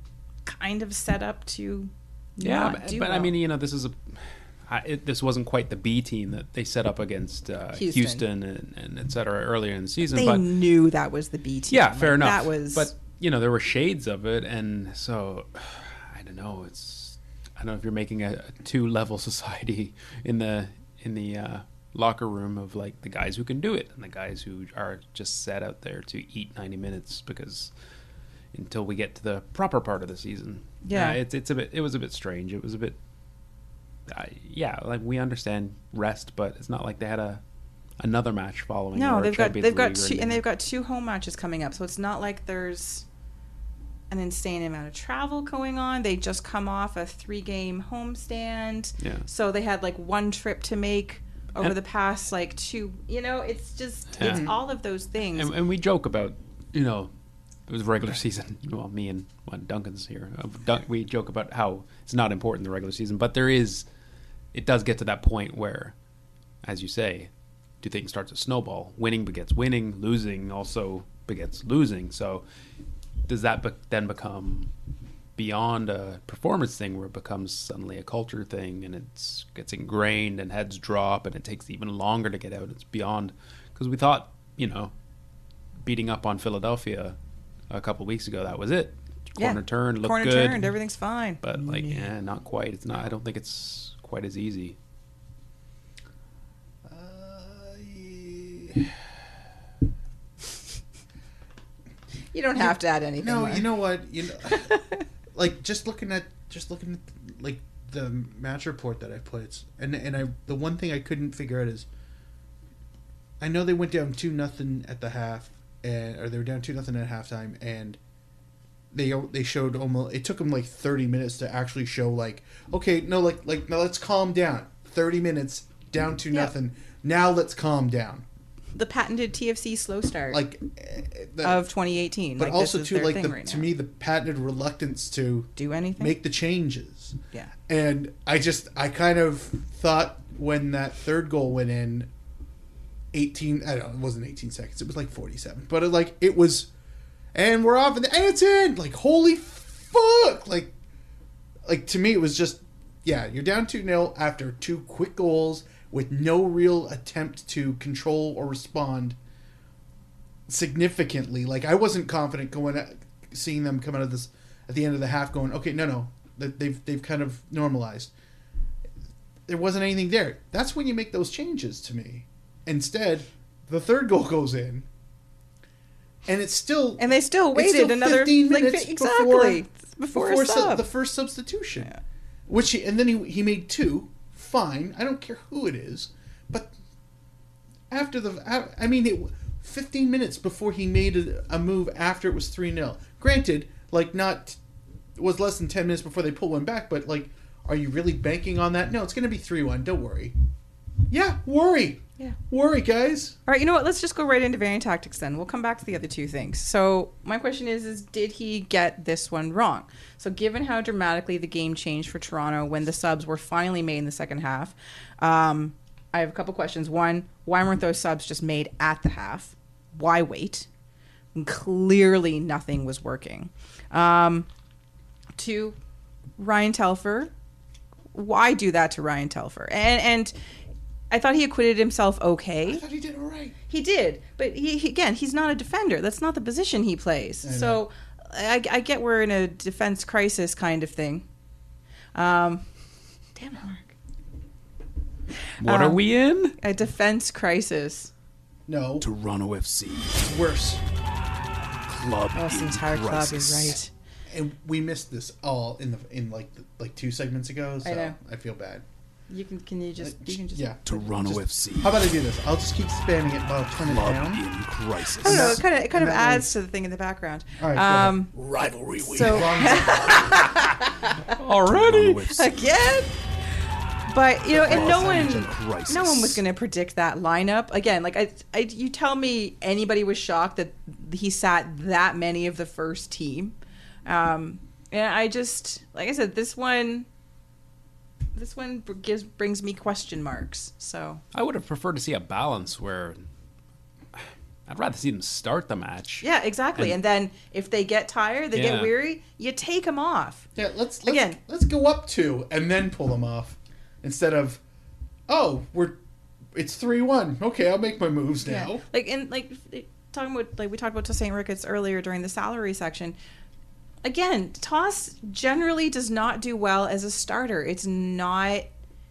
kind of set up to Yeah, but, but I mean, you know, this is a. I, it, this wasn't quite the B team that they set up against uh, Houston. Houston, and, and et cetera earlier in the season. they but knew that was the B team. yeah, fair Like, enough. That was. but you know, there were shades of it, and so I don't know. It's I don't know if you're making a, a two level society in the in the uh, locker room of like the guys who can do it and the guys who are just set out there to eat 90 minutes because until we get to the proper part of the season. Yeah. Uh, it's it's a bit it was a bit strange. It was a bit uh, yeah, like we understand rest, but it's not like they had a another match following. no, they've got they've got League or two, and they've got two home matches coming up. So it's not like there's an insane amount of travel going on. They just come off a three game homestand. Yeah. So they had like one trip to make over And- the past like two. You know, it's just it's all of those things. and, and we joke about you know it was regular season well me and well, duncan's here Uh, Dun- we joke about how it's not important the regular season but there is it does get to that point where as you say do things start to snowball winning begets winning losing also begets losing so does that be- then become beyond a performance thing where it becomes suddenly a culture thing and it's gets ingrained and heads drop and it takes even longer to get out it's beyond because we thought you know beating up on Philadelphia a couple weeks ago. That was it. Yeah. Corner turn, looked Corner good, turned, everything's fine. but like, yeah, not quite. It's not. I don't think it's quite as easy. Uh, yeah. You don't have to add anything. No, there. you know what? You know, like just looking at just looking at like the match report that I put, and and I the one thing I couldn't figure out is, I know they went down two nothing at the half, and or they were down two nothing at halftime, and they they showed almost it took them like thirty minutes to actually show like okay no like like now let's calm down thirty minutes down to Yeah. nothing now let's calm down the patented TFC slow start like eh, the, of 2018. but like, also too like the right to now. me the patented reluctance to do anything. make the changes. yeah. And I just I kind of thought when that third goal went in 18 I don't know, it wasn't 18 seconds. It was like 47. But it, like it was and we're off and, and it's in. Like holy fuck. Like like to me it was just yeah, you're down 2-0 after two quick goals with no real attempt to control or respond significantly. Like I wasn't confident going at, seeing them come out of this at the end of the half going, okay, no, no, they've they've kind of normalized. There wasn't anything there. That's when you make those changes to me. Instead, the third goal goes in, and it's still And they still waited still another 15 like, minutes exactly before, before, su- sub. the first substitution. Yeah. Which he, and then he he made two. Fine, I don't care who it is, but after the. I- mean, it, 15 minutes before he made a, a move after it was 3 0. Granted, like, not. It was less than 10 minutes before they pulled one back, but, like, are you really banking on that? No, it's going to be 3 1. Don't worry. Yeah, worry. Yeah. Worry, guys. All right, you know what? Let's just go right into variant tactics then. We'll come back to the other two things. So my question is: Is did he get this one wrong? So given how dramatically the game changed for Toronto when the subs were finally made in the second half, um, I have a couple questions. One, why weren't those subs just made at the half? Why wait? And clearly, nothing was working. Um, two, Ryan Telfer. Why do that to Ryan Telfer? And and I thought he acquitted himself okay. I thought he did all right. He did, but he, he again, he's not a defender. That's not the position he plays. I so I, I get we're in a defense crisis kind of thing. Um, damn it, Mark. What are Um, we in? A defense crisis. No, Toronto FC. it's worse. Club. Oh, the in entire club is right. And we missed this all in the in like the, like two segments ago. So I know. I feel bad. You can can you just you can just yeah. Toronto Just- FC. How about I do this? I'll just keep spamming it, but I'll turn it Club down. in crisis. I don't know. It kind of it kind of and that way- adds to the thing in the background. All right, um, Rivalry week. so Already? Again. But you know, and no one, no one was going to predict that lineup again. Like I, I, you tell me anybody was shocked that he sat that many of the first team. Um, and I just, like I said, this one, this one gives brings me question marks. So I would have preferred to see a balance where I'd rather see them start the match. yeah, exactly. And, And- then if they get tired, they Yeah. get weary, you take them off. Yeah, let's, let's Again. Let's go up two and then pull them off, instead of, oh, we're it's three one. Okay, I'll make my moves now. Yeah. Like and like talking about like we talked about Tosaint Ricketts earlier during the salary section. Again, Toss generally does not do well as a starter. It's not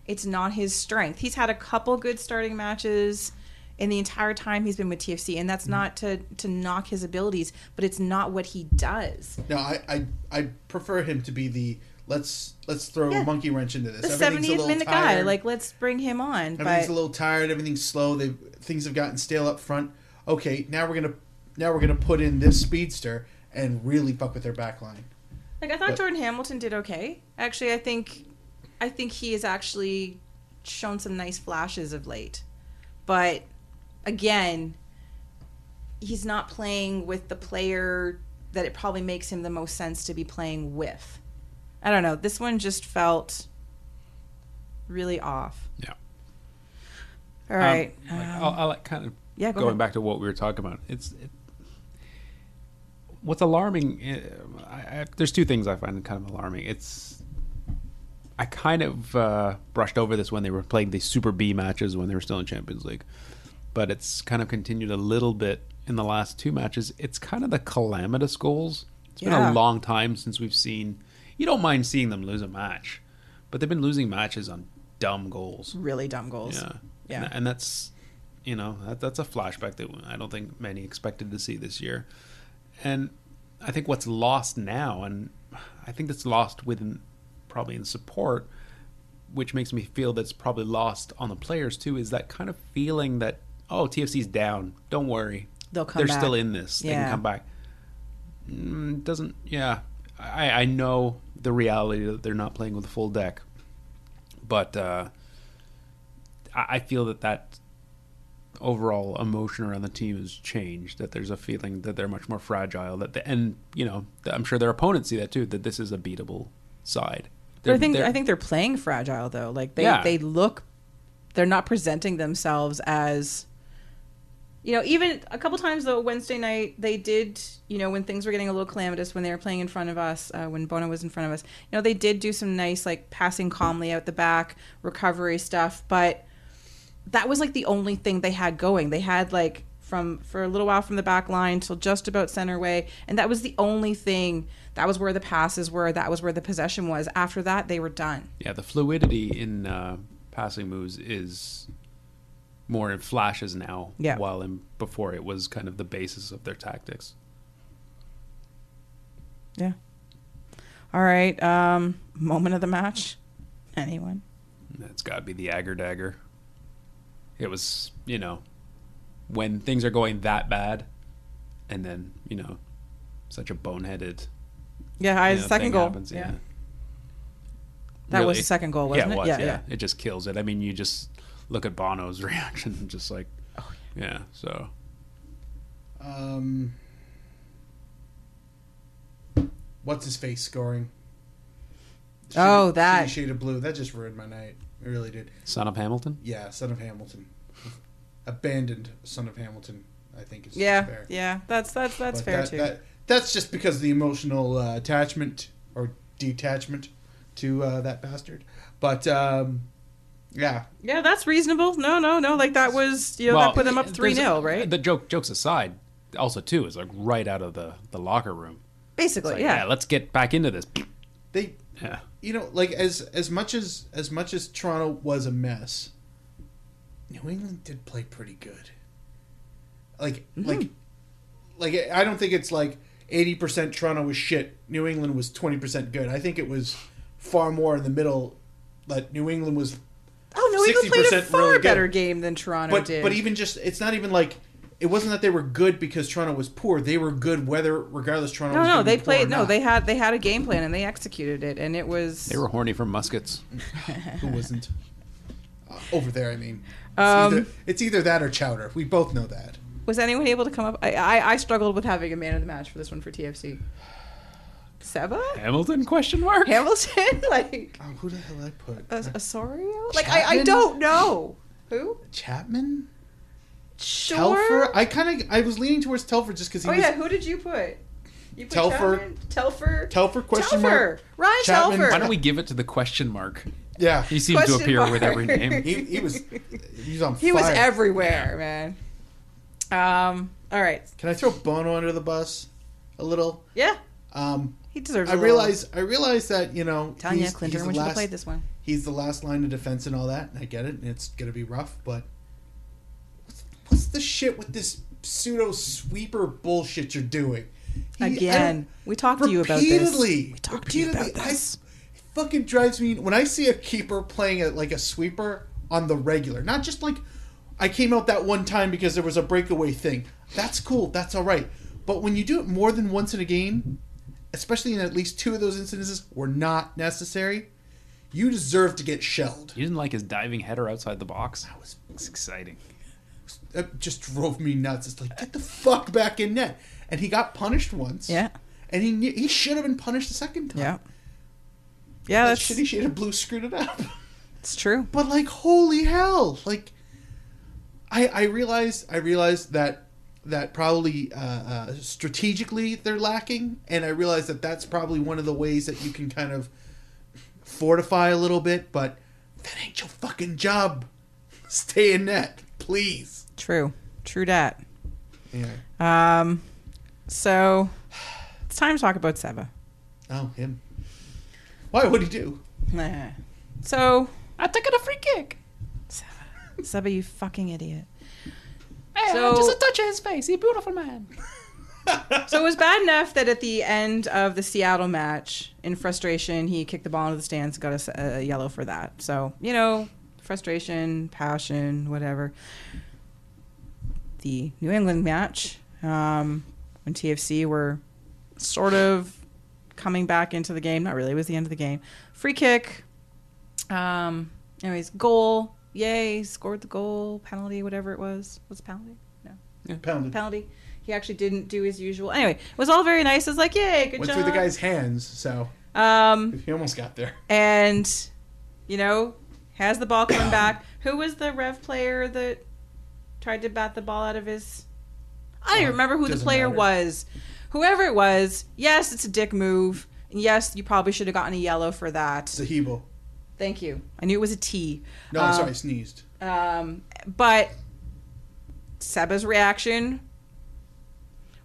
it's not his strength. He's had a couple good starting matches in the entire time he's been with TFC, and that's mm-hmm. not to to knock his abilities, but it's not what he does. No, I, I I prefer him to be the let's let's throw Yeah. a monkey wrench into this. The seventieth minute guy, like let's bring him on. everything's But a little tired. Everything's slow. They things have gotten stale up front. Okay, now we're gonna now we're gonna put in this speedster and really fuck with their back line. Like I thought But- Jordan Hamilton did okay. Actually, I think I think he has actually shown some nice flashes of late. But again, he's not playing with the player that it probably makes him the most sense to be playing with. I don't know. This one just felt really off. Yeah. All right. Um, like, um, I'll, I'll like kind of yeah, go going ahead. back to what we were talking about. It's it, what's alarming. uh, I, I, there's two things I find kind of alarming. It's I kind of uh, brushed over this when they were playing the Super B matches when they were still in Champions League, but it's kind of continued a little bit in the last two matches. It's kind of the calamitous goals. It's been a long time since we've seen. You don't mind seeing them lose a match, but they've been losing matches on dumb goals. really dumb goals. Yeah, Yeah. and, and that's you know that, that's a flashback that I don't think many expected to see this year, and I think what's lost now, and I think that's lost within probably in support, which makes me feel that's probably lost on the players too, is that kind of feeling that oh TFC's down, don't worry, They'll come they're back. still in this, they can come back. Mm, doesn't yeah, I I know the reality that they're not playing with a full deck, but. uh I I feel that that overall emotion around the team has changed. That there's a feeling that they're much more fragile. That the, and you know I'm sure their opponents see that too. That this is a beatable side. I They're- think they're- I think they're playing fragile though. Like they Yeah. they look they're not presenting themselves as you know, even a couple times though Wednesday night they did, you know, when things were getting a little calamitous when they were playing in front of us, uh, when Bono was in front of us. You know, they did do some nice like passing calmly out the back, recovery stuff, but that was like the only thing they had going. They had like from for a little while from the back line till just about center way, and that was the only thing. That was where the passes were. That was where the possession was. After that, they were done. yeah, the fluidity in uh, passing moves is more in flashes now. Yeah. While in before it was kind of the basis of their tactics. Yeah. All right. Um, moment of the match. Anyone? That's got to be the Agger Dagger. It was, you know, when things are going that bad, and then you know, such a boneheaded Yeah, I you know, second goal. happens, yeah. That was the second goal, wasn't yeah, it? was, Yeah, yeah, yeah. It just kills it. I mean, you just look at Bono's reaction, and just like, Oh, yeah. So Um, what's his face scoring? Oh, Shitty- that. shade of blue. That just ruined my night. It really did. son of Hamilton. Yeah, son of Hamilton, abandoned son of Hamilton. I think is Yeah, fair. yeah. That's that's that's But fair that- too. that- that's just because of the emotional uh, attachment or detachment to uh, that bastard. But um, yeah, yeah, that's reasonable. No, no, no. Like that was you know that put them up three 0 right? The joke, jokes aside, also too is like right out of the the locker room. Basically, like, yeah. let's get back into this. they Yeah, you know like as as much as as much as Toronto was a mess, New England did play pretty good. Like Mm-hmm. like like I don't think it's like eighty percent Toronto was shit. New England was twenty percent good. I think it was far more in the middle. That New England was oh New England played a far really better game than Toronto but did. but even just it's not even like it wasn't that they were good because Toronto was poor. They were good whether regardless Toronto. no, was no, gonna they poor played. No, they had they had a game plan and they executed it, and it was. they were horny for muskets. who wasn't uh, over there. I mean, it's, Um, either, it's either that or Chowder. We both know that. Was anyone able to come up? I, I I struggled with having a man of the match for this one for TFC. Seba Hamilton? Question mark. Hamilton, like Oh, who the hell I put? Os- Osorio? Like I, I don't know who. Chapman, Sure. Telfer. I kind of I was leaning towards Telfer just because he Oh was yeah, who did you put? You put Telfer. Chapman? Telfer. Telfer question Telfer. mark. Ryan Chapman. Telfer. Why don't we give it to the question mark? Yeah, He seems to Question appear with every name. he, he was he was on He fire. was everywhere, man. Um. All right. Can I throw Bono under the bus a little? Yeah, Um, he deserves. I a little- realize I realize that you know Tanya he's- Clinton when the should have last- played this one. he's the last line of defense and all that, and I get it, and it's gonna be rough, but what's, what's the shit with this pseudo sweeper bullshit you're doing? He- Again, we talked to you about this. repeatedly. We talked to you about repeatedly. I- this. it fucking drives me when I see a keeper playing a, like a sweeper on the regular, not just like I came out that one time because there was a breakaway thing. That's cool. That's all right. But when you do it more than once in a game, especially in at least two of those incidences were not necessary, you deserve to get shelled. You didn't like his diving header outside the box. That was exciting. That just drove me nuts. It's like get the fuck back in net. And he got punished once. Yeah. And he knew- he should have been punished the second time. Yeah. Yeah, That that's shitty shade of blue screwed it up. it's true. but like holy hell like i i realized i realized that that probably uh, uh, strategically they're lacking and i realized that that's probably one of the ways that you can kind of fortify a little bit but that ain't your fucking job stay in net please True. True dat. yeah Um. So it's time to talk about Seba. oh him why would he do Nah. So I took it a free kick. Seba, you fucking idiot. Hey, So- just a touch of his face. He's a beautiful man. So it was bad enough that at the end of the Seattle match, in frustration, he kicked the ball into the stands, got a yellow for that. So you know, frustration, passion, whatever. The New England match, um, when TFC were sort of coming back into the game, not really, it was the end of the game. Free kick. Um, anyways, goal. Yay! Scored the goal. Penalty, whatever it was. Was it penalty? No pounded penalty. He actually didn't do his usual. Anyway, it was all very nice. It was like, yay, good went job. Went through the guy's hands so Um, he almost got there and you know, has the ball coming back. Who was the Rev player that tried to bat the ball out of his? I don't even Oh, remember who the player matter. was. Whoever it was, yes, it's a dick move. And yes, you probably should have gotten a yellow for that. Zahibo. Thank you. I knew it was a T. no i'm Um, sorry I sneezed Um, but Seba's reaction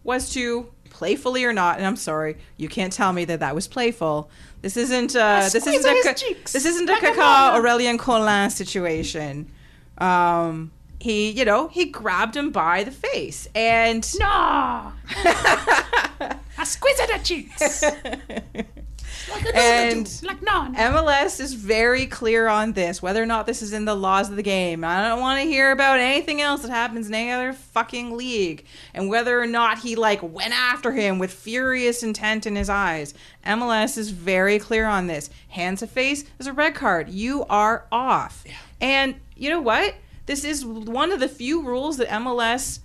was to playfully or not, and I'm sorry, you can't tell me that that was playful. This isn't uh, this isn't a his Ka- cheeks this isn't a like Kaka mama. Aurelien Collin situation. Um, he, you know, he grabbed him by the face, and No. I squeeze at the cheeks. and MLS is very clear on this, whether or not this is in the laws of the game. I don't want to hear about anything else that happens in any other fucking league, and whether or not he like went after him with furious intent in his eyes. MLS is very clear on this. Hands to face is a red card. You are off. And you know what? This is one of the few rules that MLS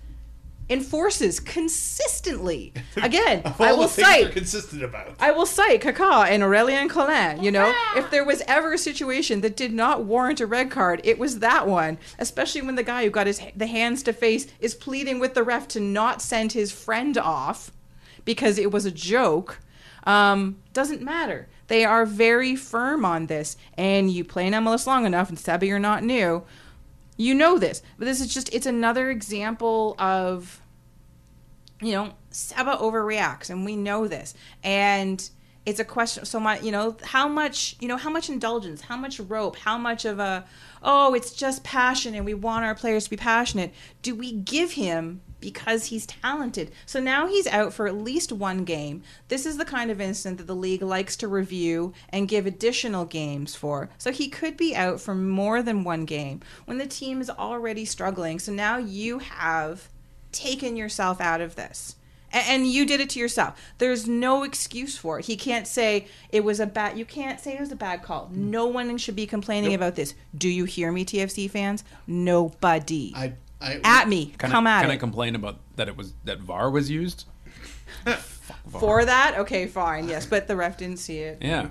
enforces consistently. Again, I all will the things cite they're consistent about. I will cite Kaká and Aurelien Collin. You know, if there was ever a situation that did not warrant a red card, it was that one. Especially when the guy who got his the hands to face is pleading with the ref to not send his friend off because it was a joke. Um, doesn't matter. They are very firm on this, and you play in MLS long enough, and Seba, you're not new. You know this, but this is just—it's another example of you know, Seba overreacts, and we know this. And it's a question. So my, you know, how much, you know, how much indulgence, how much rope, how much of a, oh, it's just passion, and we want our players to be passionate. Do we give him because he's talented? So now he's out for at least one game. This is the kind of incident that the league likes to review and give additional games for. So he could be out for more than one game when the team is already struggling. So now you have taken yourself out of this. And you did it to yourself. There's no excuse for it. He can't say it was a bad. You can't say it was a bad call. Mm. No one should be complaining about this. Do you hear me, TFC fans? Nobody. I, I, at me, Can come I, at can it. I complain about that? It was that VAR was used. for that, okay, fine, yes, but the ref didn't see it. Yeah,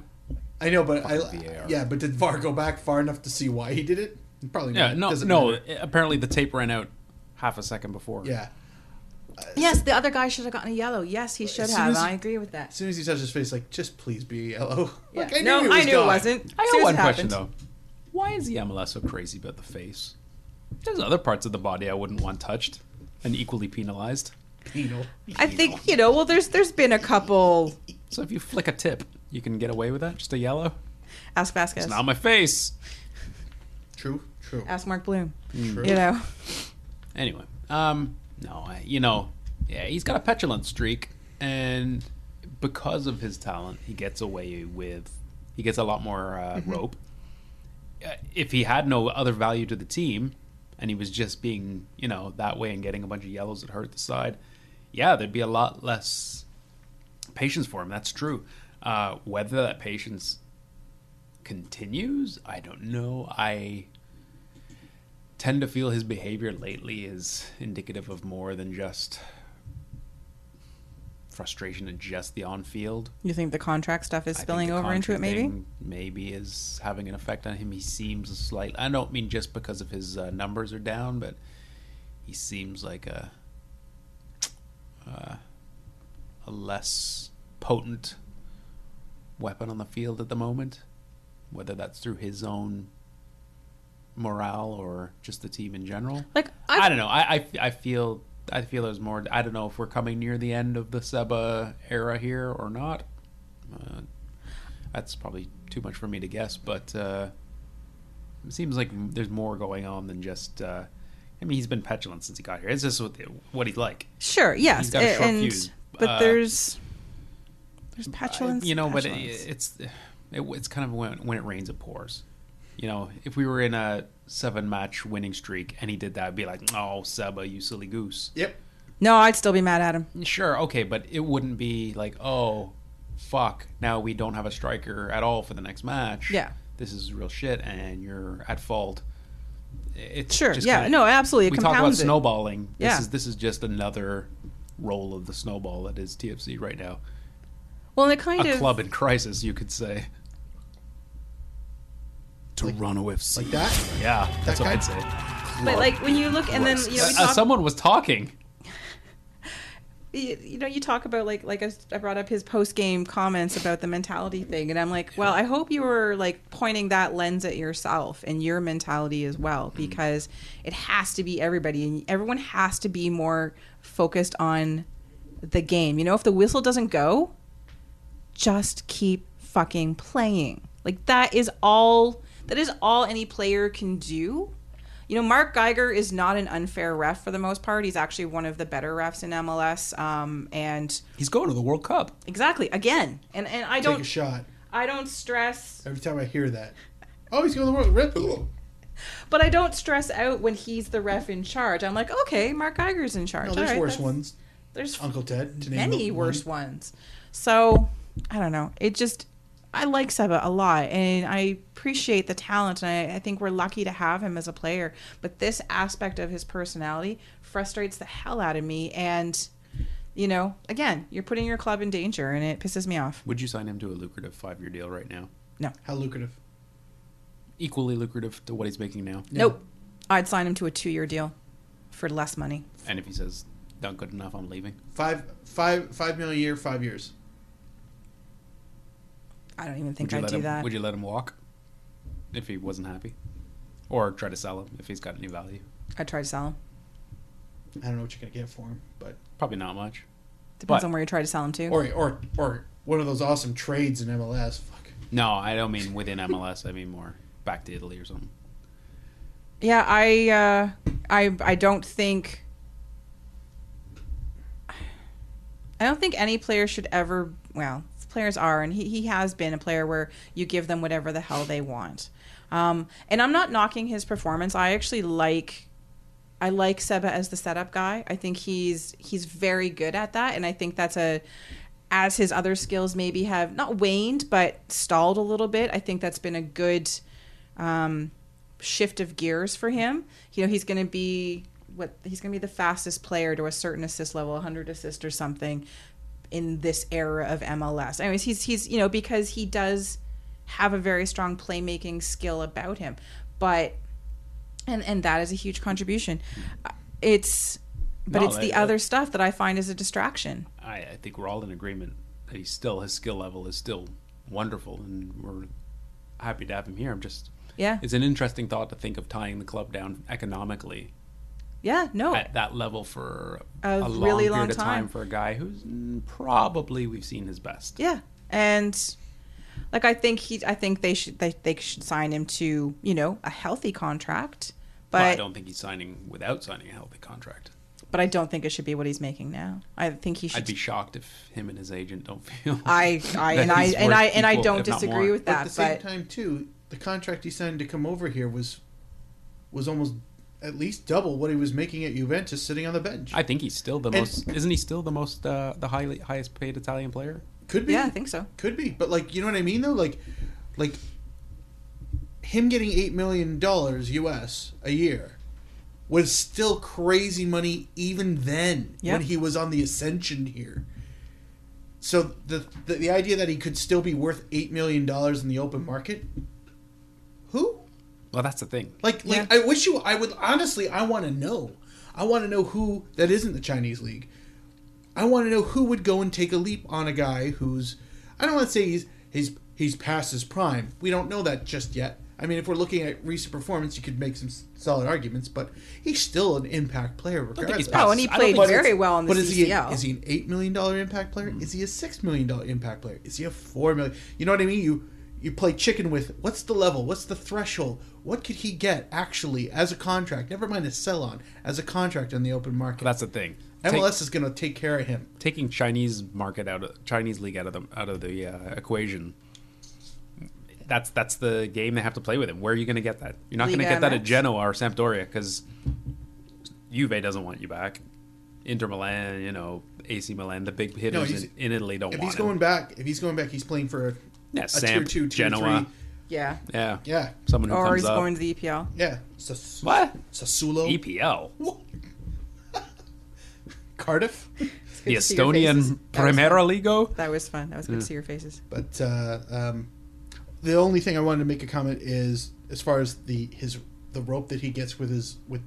I know, but I, VAR. yeah, but did VAR go back far enough to see why he did it? Probably yeah. not. No, no. matter. Eh, apparently, the tape ran out half a second before. Yeah. Yes, the other guy should have gotten a yellow. Yes, he should have. as- I agree with that. As soon as he touched his face, like, just please be yellow. Yeah. Like, I knew no, he I knew gone. it wasn't. I As got soon as one it question though. Why is the MLS so crazy about the face? There's other parts of the body I wouldn't want touched and equally penalized. Penal. I think you know. Well, there's there's been a couple. So if you flick a tip, you can get away with that. Just a yellow. Ask Vazquez. It's not my face. True. True. Ask Mark Bloom. True. You know. Anyway, um, no, I, you know, yeah, he's got a petulant streak, and because of his talent, he gets away with. He gets a lot more uh, rope. Uh, if he had no other value to the team, and he was just being, you know, that way and getting a bunch of yellows that hurt the side, yeah, there'd be a lot less patience for him. That's true. Uh, whether that patience continues, I don't know. I tend to feel his behavior lately is indicative of more than just frustration and just the on field. You think the contract stuff is I spilling over into it? Maybe. Maybe is having an effect on him. He seems a slight. I don't mean just because of his uh, numbers are down, but he seems like a uh, a less potent weapon on the field at the moment. Whether that's through his own morale or just the team in general. Like I I, don't know. I, I, I feel I feel there's more. I don't know if we're coming near the end of the Seba era here or not. Uh, that's probably too much for me to guess, but uh, it seems like there's more going on than just. Uh, I mean, he's been petulant since he got here. It's just what, what he's like. sure, yes, He's got a short and fuse. but Uh, there's there's petulance. You know, but it, it's it, it's kind of when when it rains, it pours. You know, if we were in a seven match winning streak and he did that, I'd be like, "Oh, Seba, you silly goose." Yep. no, I'd still be mad at him. Sure, okay, but it wouldn't be like, oh, fuck, now we don't have a striker at all for the next match. Yeah. This is real shit, and you're at fault. It's Sure, just yeah, kinda- no, absolutely. It we talk about compounds it. snowballing. This Yeah. is this is just another roll of the snowball that is TFC right now. Well, and it kind A of club in crisis, you could say. Toronto FC. Like that. Yeah, that's That what I'd say. But like when you look and then you know, we Uh, talk, someone was talking. you you know you talk about like like I s- I brought up his post game comments about the mentality thing, and I'm like, well, I hope you were like pointing that lens at yourself and your mentality as well, because it has to be everybody, and everyone has to be more focused on the game. You know, if the whistle doesn't go, just keep fucking playing. Like that is all that is all any player can do. You know, Mark Geiger is not an unfair ref for the most part. He's actually one of the better refs in MLS. Um, and He's going to the World Cup. exactly again, and and I Take don't a shot. I don't stress, Every time I hear that, oh, he's going to the world. Red. but I don't stress out when he's the ref in charge. I'm like, okay, Mark Geiger's in charge. No, there's All right, worse ones. There's Uncle Ted. To name many one. worse ones. So I don't know. It just I like Seba a lot, and I appreciate the talent, and I, I think we're lucky to have him as a player. But this aspect of his personality frustrates the hell out of me, and you know, again, you're putting your club in danger, and it pisses me off. Would you sign him to a lucrative five-year deal right now? No. How lucrative. Equally lucrative to what he's making now. Nope. I'd sign him to a two-year deal for less money. And if he says not good enough, I'm leaving. Five, five, five million a year, five years. I don't even think Would you I'd let do him? that. Would you let him walk if he wasn't happy, or try to sell him if he's got any value? I'd try to sell him. I don't know what you're gonna get for him, but Probably not much. Depends But- on where you try to sell him to. or or or one of those awesome trades in MLS. Fuck. No, I don't mean within MLS. I mean more back to Italy or something. Yeah, I uh, I I don't think I don't think any player should ever well, players are and he, he has been a player where you give them whatever the hell they want. Um, and I'm not knocking his performance. I actually like I like Seba as the setup guy. I think he's he's very good at that and I think that's a as his other skills maybe have not waned but stalled a little bit. I think that's been a good um, shift of gears for him. You know, he's going to be what he's going to be the fastest player to a certain assist level, 100 assists or something in this era of MLS. Anyways, he's he's you know because he does have a very strong playmaking skill about him, but and and that is a huge contribution. Uh, It's but No, it's the that- other stuff that I find is a distraction. I, I think we're all in agreement that he's still his skill level is still wonderful, and we're happy to have him here. I'm just Yeah. it's an interesting thought to think of tying the club down economically Yeah, no. at that level for A a, long really period long of time time. for a guy who's probably we've seen his best. Yeah, and like I think he, I think they should they, they should sign him to you know a healthy contract, But I don't think he's signing without signing a healthy contract. but I don't think it should be what he's making now. I think he should. I'd be shocked if him and his agent don't feel. I I that and I he's and worth I and I equal, don't disagree more. with But at that, the same but time, too, the contract he signed to come over here was was almost at least double what he was making at Juventus, sitting on the bench. I think he's still the And- most. Isn't he still the most uh, the highly highest paid Italian player? Could be. yeah, I think so. Could be, but like you know what I mean though, like like him getting eight million dollars US a year was still crazy money even then Yeah. when he was on the ascension here. So the, the the idea that he could still be worth eight million dollars in the open market, who? Well, that's the thing. Like, like Yeah. I wish you. I would honestly. I want to know. I want to know who that isn't the Chinese league. I want to know who would go and take a leap on a guy who's. I don't want to say he's he's he's past his prime. We don't know that just yet. I mean, if we're looking at recent performance, you could make some solid arguments, but he's still an impact player think regardless. he's Oh, and he played very well in the but is he, CCL. is he an eight million dollar impact player? Hmm. Is he a six million dollar impact player? Is he a four million? You know what I mean? You you play chicken with what's the level? What's the threshold? What could he get actually as a contract? Never mind a sell on as a contract on the open market. That's the thing. Take- MLS is going to take care of him. taking Chinese market out of Chinese league out of the out of the uh, equation. That's that's the game they have to play with him. Where are you going to get that? You're not going to Liga get that at Genoa or Sampdoria because Juve doesn't want you back. Inter Milan, you know, AC Milan, the big hitters he's- in, in Italy don't If want he's going him. back, if he's going back, he's playing for a, Yeah, a Samp, tier two, tier Genoa, three. Yeah, yeah, Yeah, someone who or comes he's up. going to the EPL. yeah. Sas- what Sassuolo, EPL, Cardiff. the good to see your faces. Estonian That was Primera fun. Liga. That was fun. That was good to see your faces. But uh, um, the only thing I wanted to make a comment is as far as the his the rope that he gets with his with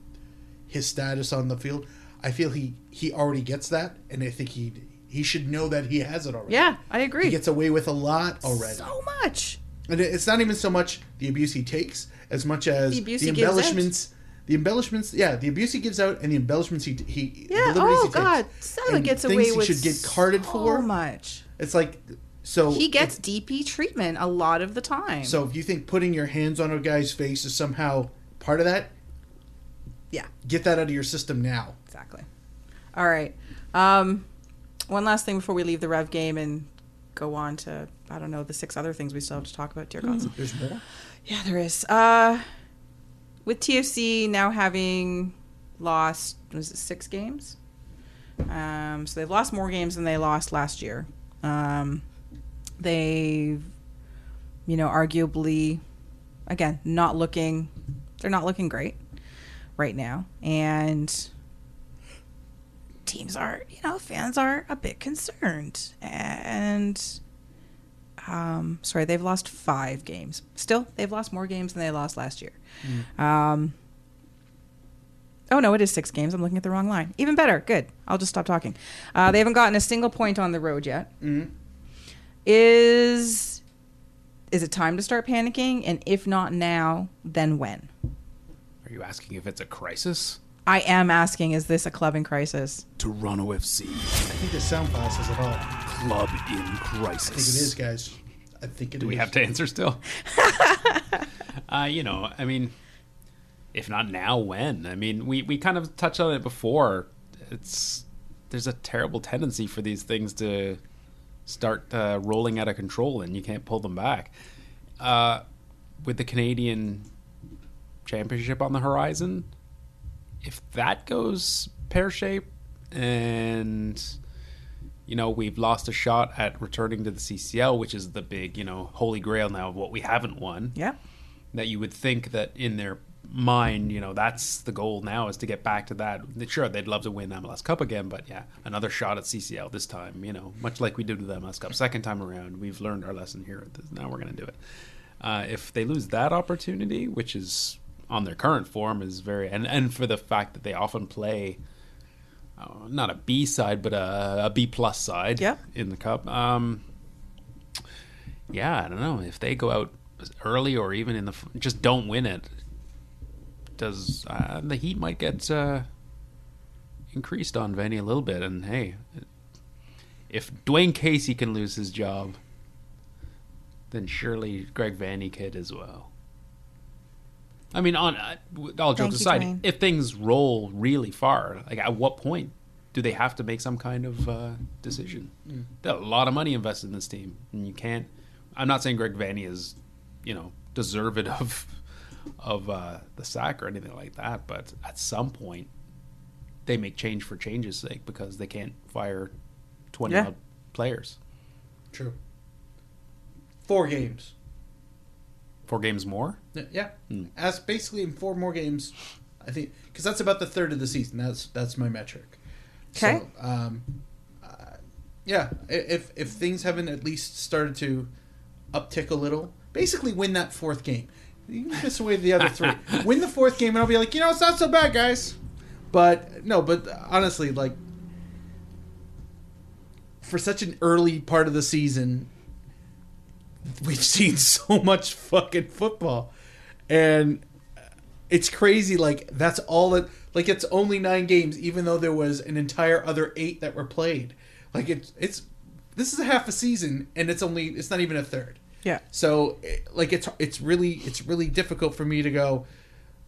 his status on the field. I feel he he already gets that, and I think he he should know that he has it already. Yeah, I agree. he gets away with a lot already, so much. And it's not even so much the abuse he takes as much as The the, abuse he gives out. embellishments. The embellishments, yeah, the abuse he gives out and the embellishments he he Yeah. Oh he God, Seba gets away with should get carded so for. much. It's like so He gets DP treatment a lot of the time. So if you think putting your hands on a guy's face is somehow part of that, yeah, get that out of your system now. exactly. All right. Um, one last thing before we leave the Rev game and go on to I don't know the six other things we still have to talk about. Dear gods. There's more. Yeah, there is. Uh, with TFC now having lost, was it six games? Um, so they've lost more games than they lost last year. Um, they've, you know, arguably, again, not looking, they're not looking great right now. And teams are, you know, fans are a bit concerned. And um, sorry, they've lost five games. Still, they've lost more games than they lost last year. Um, oh no, it is six games. I'm looking at the wrong line. Even better. Good. I'll just stop talking. Uh, they haven't gotten a single point on the road yet. Mhm. Is is it time to start panicking? And if not now, then when? Are you asking if it's a crisis? I am asking: Is this a club in crisis? Toronto FC. I think the sound file says it all. I Club in crisis. I think it is, guys. I think it is. Do we have to answer still? uh, you know, I mean, if not now, when? I mean, we, we kind of touched on it before. It's there's a terrible tendency for these things to start uh, rolling out of control, and you can't pull them back. Uh, with the Canadian Championship on the horizon, if that goes pear shape and you know, we've lost a shot at returning to the CCL, which is the big, you know, holy grail now of what we haven't won. Yeah. That you would think that in their mind, you know, that's the goal now is to get back to that. Sure, they'd love to win MLS Cup again, but yeah, another shot at CCL this time, you know, much like we did with the MLS Cup. Second time around, we've learned our lesson here. Now we're going to do it. Uh, if they lose that opportunity, which is on their current form, is very, and, and for the fact that they often play uh, not a B side, but a, a B plus side Yep. in the cup. Um, yeah, I don't know if they go out early or even in the just don't win it. Does uh, the heat might get uh, increased on Vanney a little bit? And hey, if Dwayne Casey can lose his job, then surely Greg Vanney could as well. I mean, on uh, all jokes you, aside, Dwayne. if things roll really far, like at what point do they have to make some kind of uh, decision? They have a lot of money invested in this team, and you can't. I'm not saying Greg Vanney is, you know, deserved of of uh, the sack or anything like that, but at some point, they make change for change's sake because they can't fire twenty Yeah. odd players. True. Four games. Four games more. Yeah. Hmm. As basically in four more games, I think, because that's about the third of the season. That's that's my metric. Okay. So, um, uh, yeah. If if things haven't at least started to uptick a little, basically win that fourth game. You can miss away the other three. win the fourth game, and I'll be like, you know, it's not so bad, guys. But no, but honestly, like for such an early part of the season, we've seen so much fucking football, and it's crazy. Like that's all it. Like it's only nine games, even though there was an entire other eight that were played. Like it's it's this is a half a season, and it's only it's not even a third. Yeah. So eh, like it's it's really it's really difficult for me to go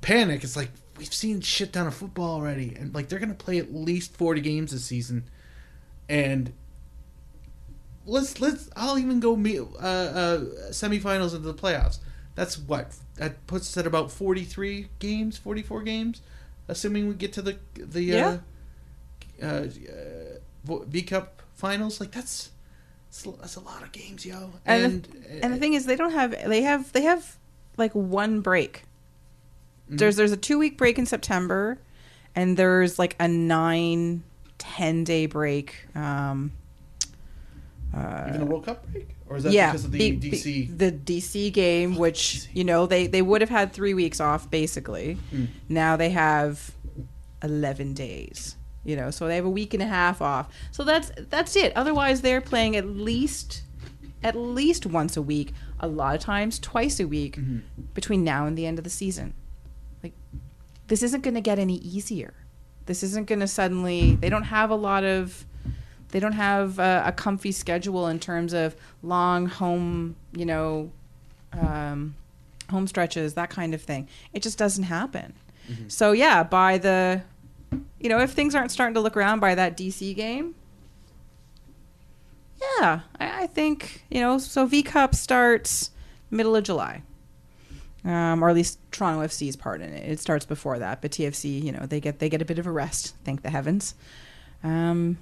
panic. It's like we've seen shit ton of football already, and like they're gonna play at least forty games this season, and let's let's I'll even go me uh, uh semifinals into the playoffs. That's what that puts us at about forty three games, forty four games, assuming we get to the the Yeah. uh, uh, uh, V Cup finals. Like that's that's a- lot of games, yo. And And the, and the thing is, they don't have they have they have like one break. There's there's a two week break in September, and there's like a nine ten day break. Um, even a World Cup break, or is that yeah, because of the be- be- DC? the DC game, which you know they they would have had three weeks off basically. Mm. Now they have eleven days. You know, so they have a week and a half off. So that's that's it. Otherwise, they're playing at least at least once a week. A lot of times, twice a week Mm-hmm. between now and the end of the season. Like, this isn't going to get any easier. This isn't going to suddenly. They don't have a lot of. They don't have a, a comfy schedule in terms of long home, you know, um, home stretches, that kind of thing. It just doesn't happen. So yeah, by the, you know, if things aren't starting to look around by that DC game, Yeah, I, I think you know. So V Cup starts middle of July, um, or at least Toronto FC's part in it. It starts before that, but TFC, you know, they get they get a bit of a rest. Thank the heavens. Um,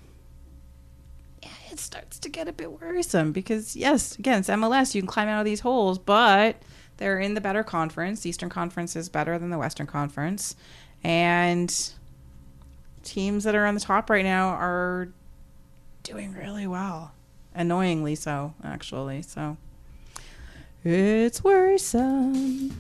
it starts to get a bit worrisome because yes, again, it's MLS. You can climb out of these holes, but they're in the better conference. The Eastern Conference is better than the Western Conference, and teams that are on the top right now are doing really well. Annoyingly so, actually. So it's worrisome.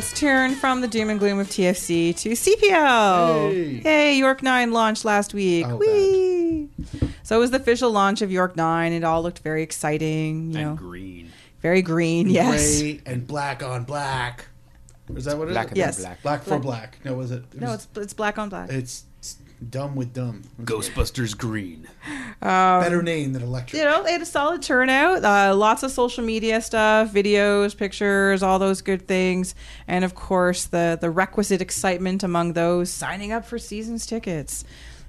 Let's turn from the doom and gloom of TFC to CPL. Hey. Hey, York 9 launched last week. Oh, Whee! So it was the official launch of York 9. It all looked very exciting, you know, And green. very green. Yes. Gray and black on black. Is that what it is? Black and Yes. black. Black for black. No, was it? it No, was- it's it's black on black. it's, it's dumb with dumb. Ghostbusters green. Better name than electric. you know, they had a solid turnout. Uh, lots of social media stuff, videos, pictures, all those good things, and of course the the requisite excitement among those signing up for seasons tickets.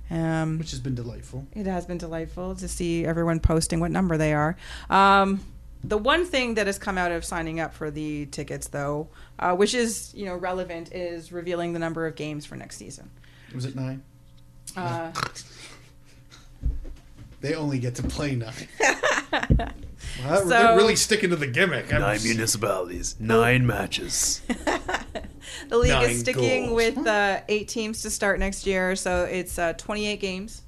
Um, which has been delightful. it has been delightful to see everyone posting what number they are. Um, the one thing that has come out of signing up for the tickets, though, uh, which is you know relevant, is revealing the number of games for next season. Was it nine? Uh, They only get to play nine. Well, So- they're really sticking to the gimmick. I'm Nine s- municipalities, nine matches. The league Nine is sticking goals. with uh, eight teams to start next year, so it's uh, 28 games.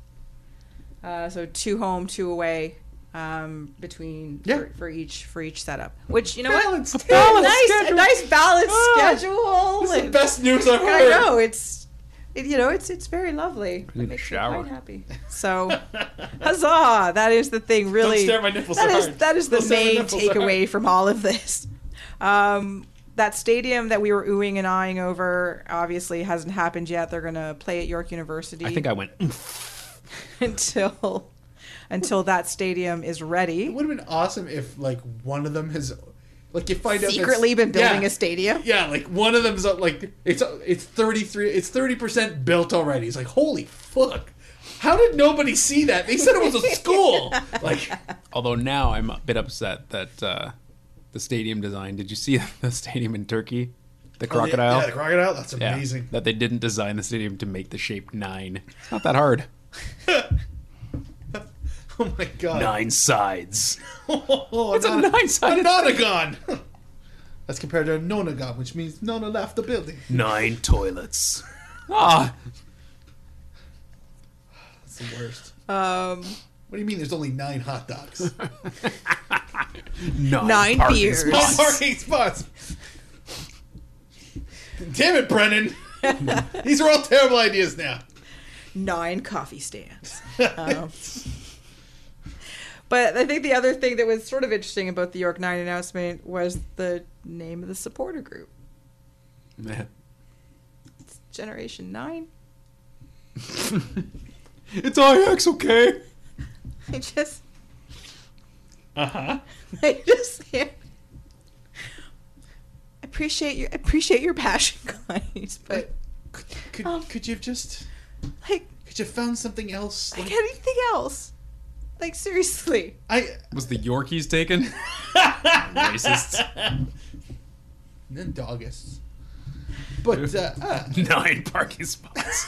Uh, so two home, two away um, between Yeah. for, for each for each setup. Which you know Balanced what? schedule. nice, a nice balanced Ah, schedule. This is the best news I've heard. I know it's. It, you know, it's it's very lovely. need It a makes me shower. quite happy. So, huzzah! That is the thing. Really, stare at my nipples that so is hard. that is the Don't stare at my main nipples so takeaway from all of this. Um, that stadium that we were oohing and eyeing over obviously hasn't happened yet. They're going to play at York University I think I went. until until that stadium is ready. It would have been awesome if like one of them has, like you find out Secretly been building yeah, a stadium. Yeah, like one of them's uh, like it's it's thirty three, it's thirty percent built already. It's like holy fuck. How did nobody see that? They said it was a school. like Although now I'm a bit upset that uh, the stadium design. Did you see the stadium in Turkey? The crocodile. Yeah, the crocodile. That's Yeah, amazing. that they didn't design the stadium to make the shape nine. It's not that hard. Oh my god. Nine sides. Oh, It's a nine-sided a nonagon. That's compared to a nonagon, which means Nona left the building. Nine toilets. Ah, That's the worst. Um, What do you mean? There's only nine hot dogs? Nine, Nine parking beers. spots. parking spots. Damn it, Brennan. These are all terrible ideas now. nine coffee stands. Um, but I think the other thing that was sort of interesting about the York Nine announcement was the name of the supporter group, man. Generation Nine. It's IX, okay? I just, Uh huh. I just can't. Appreciate your appreciate your passion, guys, but Could, could, Um, could you have just like could you have found something else? like Like, anything else, like seriously, I Was the Yorkies taken? Racists. and then doggists. But uh, uh, Nine parking spots.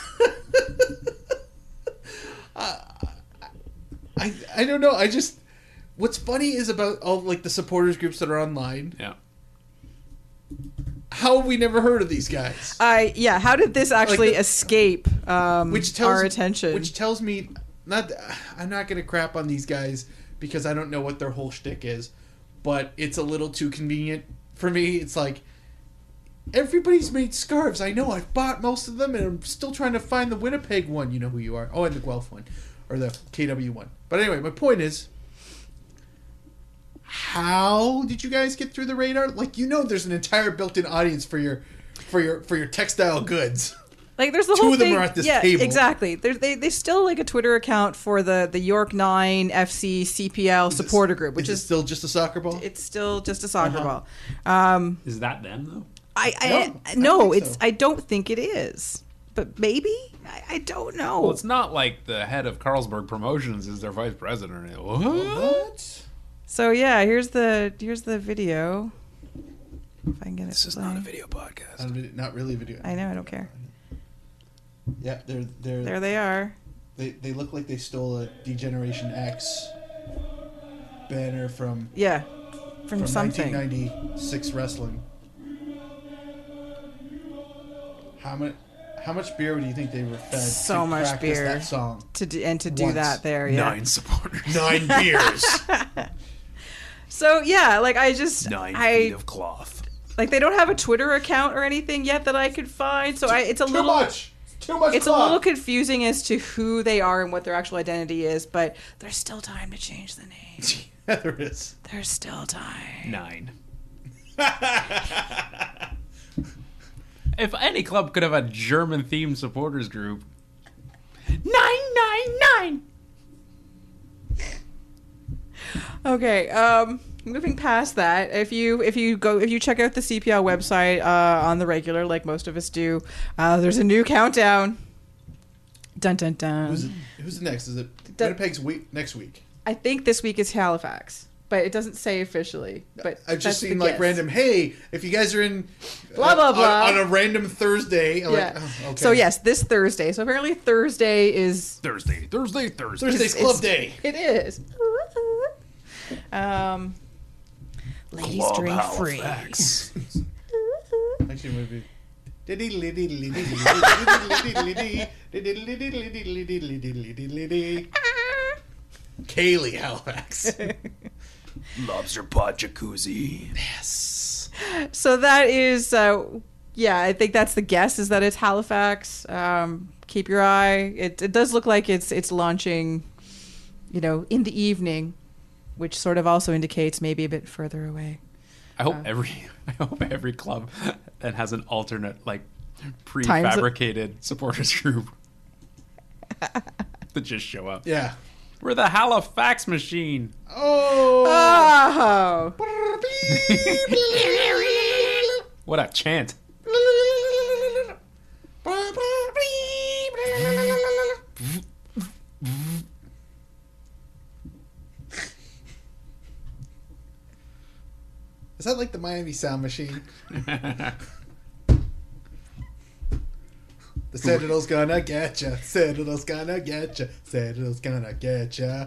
I I don't know. I just what's funny is about all like the supporters groups that are online. Yeah. How have we never heard of these guys? I yeah. How did this actually the- escape um, which tells our attention? Which tells me not. I'm not gonna crap on these guys because I don't know what their whole shtick is, but it's a little too convenient for me. It's like everybody's made scarves. I know I've bought most of them, and I'm still trying to find the Winnipeg one. You know who you are. Oh, and the Guelph one, or the KW one. But anyway, my point is, how did you guys get through the radar? Like you know, there's an entire built-in audience for your for your for your textile goods. Like there's the Two whole of them thing. are at this yeah, table. exactly. There's they they still like a Twitter account for the the York Nine FC CPL supporter group, which is, is, it still just a soccer ball. it's still just a soccer Uh-huh. ball. Um, Is that them though? I, I No, no, I don't think it's so. I don't think it is, but maybe I, I don't know. Well, it's not like the head of Carlsberg Promotions is their vice president. What? what? so yeah, here's the here's the video. If I can get it. This is not a video podcast. Not, a vid- not really a video. I know. I don't care. Yeah, they're they're There they are. they they look like they stole a Degeneration X banner from Yeah, from, from something. 1996 wrestling. How much how much beer do you think they were fed? So to much practice beer. That song. To do, and to do Once. that there, yeah. Nine supporters. Nine beers. So yeah, like I just Nine I feet of cloth. like they don't have a Twitter account or anything yet that I could find. So I it's a Too little much. Too much. it's a little confusing as to who they are and what their actual identity is, but there's still time to change the name. Yeah, there is. There's still time. Nine. if any club could have a German themed supporters group, nine nine nine. Okay, um moving past that, if you if you go if you check out the CPL website uh, on the regular, like most of us do, uh, there's a new countdown. Dun dun dun. Who's, who's next? Is it Da- Winnipeg's week next week? I think this week is Halifax, but it doesn't say officially. But I've just seen like guess. random. Hey, if you guys are in Blah, blah, on- blah. on, a random Thursday, Yeah. like, oh, okay. So yes, this Thursday. So apparently Thursday is Thursday, Thursday, Thursday. Thursday's it's- club day. It is. Um, ladies Club drink free. Halifax. Actually, maybe. Kaylee Halifax. Lobster pot jacuzzi. Yes. So that is, uh, yeah, I think that's the guess is that it's Halifax. Um, keep your eye. It, it does look like it's it's launching, you know, in the evening, which sort of also indicates maybe a bit further away. I hope uh, every I hope every club that has an alternate like Times- prefabricated supporters group that just show up. Yeah. We're the Halifax machine. Oh. Oh, What a chant. Is that like the Miami Sound Machine? The Citadel's gonna get ya. Citadel's gonna get ya. Citadel's gonna get ya.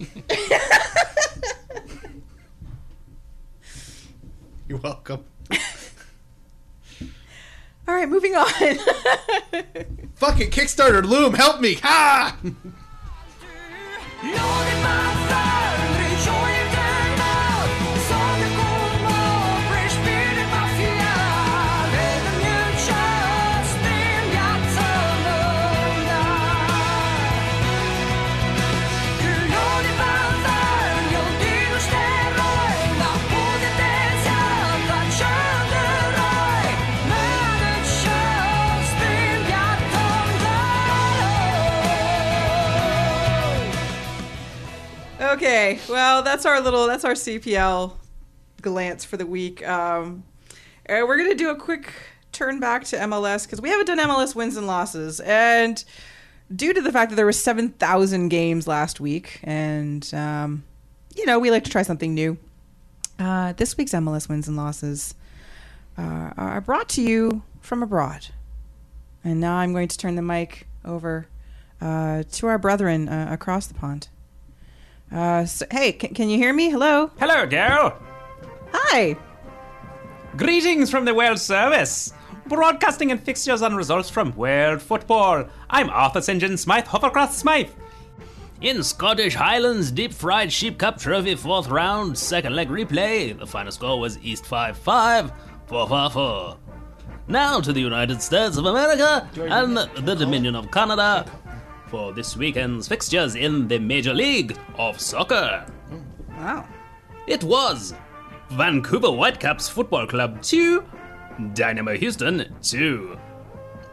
You're welcome. all right, moving on. Fucking Kickstarter, Loom, help me! Ha! Okay, well, that's our little that's our CPL glance for the week. Um, uh, we're gonna do a quick turn back to MLS because we haven't done MLS wins and losses, and due to the fact that there were seven thousand games last week, and um, you know we like to try something new. Uh, this week's MLS wins and losses uh, are brought to you from abroad, and now I'm going to turn the mic over uh, to our brethren uh, across the pond. Uh, so, hey, can, can you hear me? Hello. Hello, Joe. Hi. Greetings from the World Service. Broadcasting and fixtures and results from World Football. I'm Arthur St. John Smythe, Hovercroft Smythe. In Scottish Highlands Deep Fried Sheep Cup Trophy fourth round, second leg replay, the final score was East 5 5, 4 4 4. Now to the United States of America and the Dominion of Canada for this weekend's fixtures in the Major League of Soccer. Wow. It was Vancouver Whitecaps Football Club 2, Dynamo Houston 2.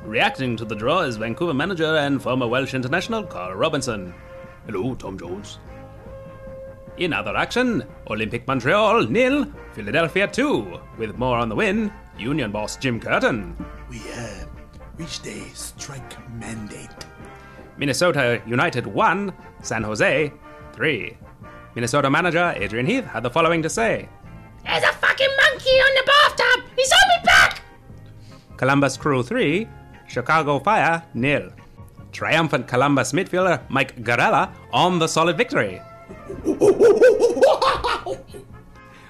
Reacting to the draw is Vancouver manager and former Welsh international Carl Robinson. Hello, Tom Jones. In other action, Olympic Montreal nil, Philadelphia 2. With more on the win, Union boss Jim Curtin. We uh, reached a strike mandate. Minnesota United 1, San Jose 3. Minnesota manager Adrian Heath had the following to say There's a fucking monkey on the bathtub! He's on me back! Columbus Crew 3, Chicago Fire nil. Triumphant Columbus midfielder Mike Garella on the solid victory.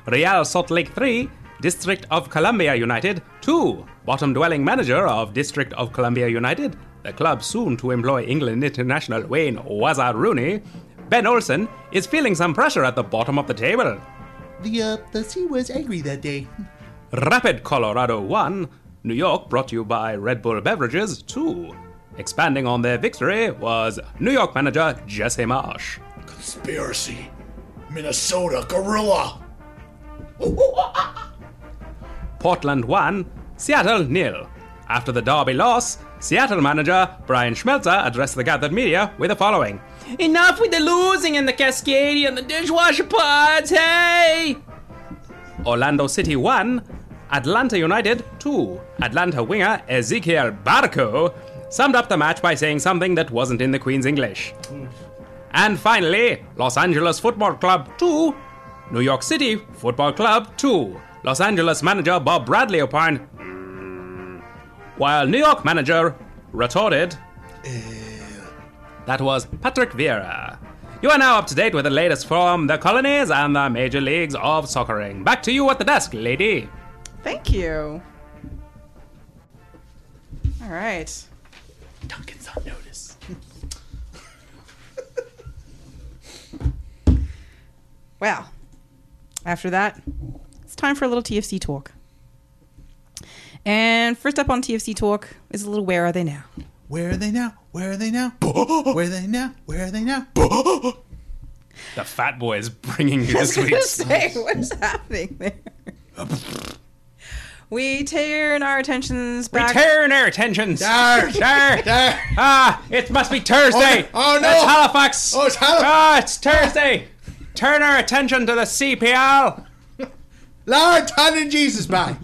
Real Salt Lake 3, District of Columbia United 2. Bottom dwelling manager of District of Columbia United, the club soon to employ England international Wayne Wazza Rooney. Ben Olsen is feeling some pressure at the bottom of the table. The uh, the sea was angry that day. Rapid Colorado 1, New York brought to you by Red Bull Beverages 2. Expanding on their victory was New York manager Jesse Marsch. Conspiracy. Minnesota gorilla. Portland 1, Seattle nil. After the Derby loss, Seattle manager Brian Schmetzer addressed the gathered media with the following Enough with the losing and the Cascadia and the dishwasher pods, hey! Orlando City 1, Atlanta United 2. Atlanta winger Ezequiel Barco summed up the match by saying something that wasn't in the Queen's English. And finally, Los Angeles Football Club 2, New York City Football Club 2. Los Angeles manager Bob Bradley opined, while New York manager retorted, eh. that was Patrick Vieira. You are now up to date with the latest from the colonies and the major leagues of soccering. Back to you at the desk, lady. Thank you. All right. Duncan's on notice. Well, after that, it's time for a little TFC talk. And first up on TFC talk is a little Where Are They Now? Where are they now? Where are they now? Where are they now? Where are they now? The fat boy is bringing you this I was gonna say, what is happening there? we turn our attentions back. Return our attentions. There, There. there. Ah, it must be Thursday. Oh, oh, no. It's Halifax. Oh, it's Halifax. Ah, it's Thursday. Turn our attention to the CPL. Lord, Ton and Jesus, man.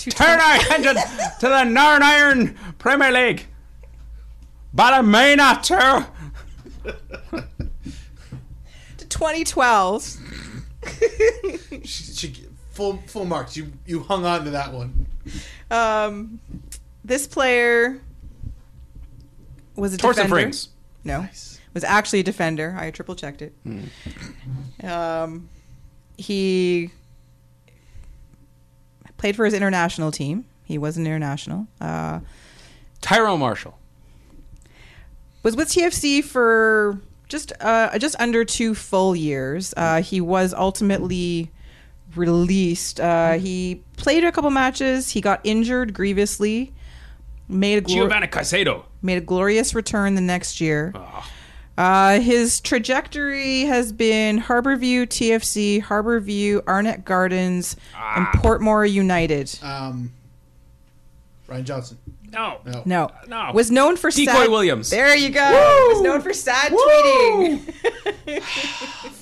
Turn our attention to the Northern Iron Premier League. Ballymena too. to 2012. She, she, full full marks. You you hung on to that one. Um, this player was a Torsten defender. Frings. No, was actually a defender. I triple checked it. Um, he played for his international team. He was an international. Uh, Tyrone Marshall. was with TFC for just uh, just under two full years. Uh, he was ultimately released. Uh, he played a couple matches. He got injured grievously. Made a glor- Giovanni Caicedo. made a glorious return the next year. Uh, his trajectory has been Harbour View TFC, Harbour View, Arnett Gardens, and Portmore United. Um, Ryan Johnson. No. No. No, No. was known for Dicoy sad- Williams. There you go. Was known for sad tweeting.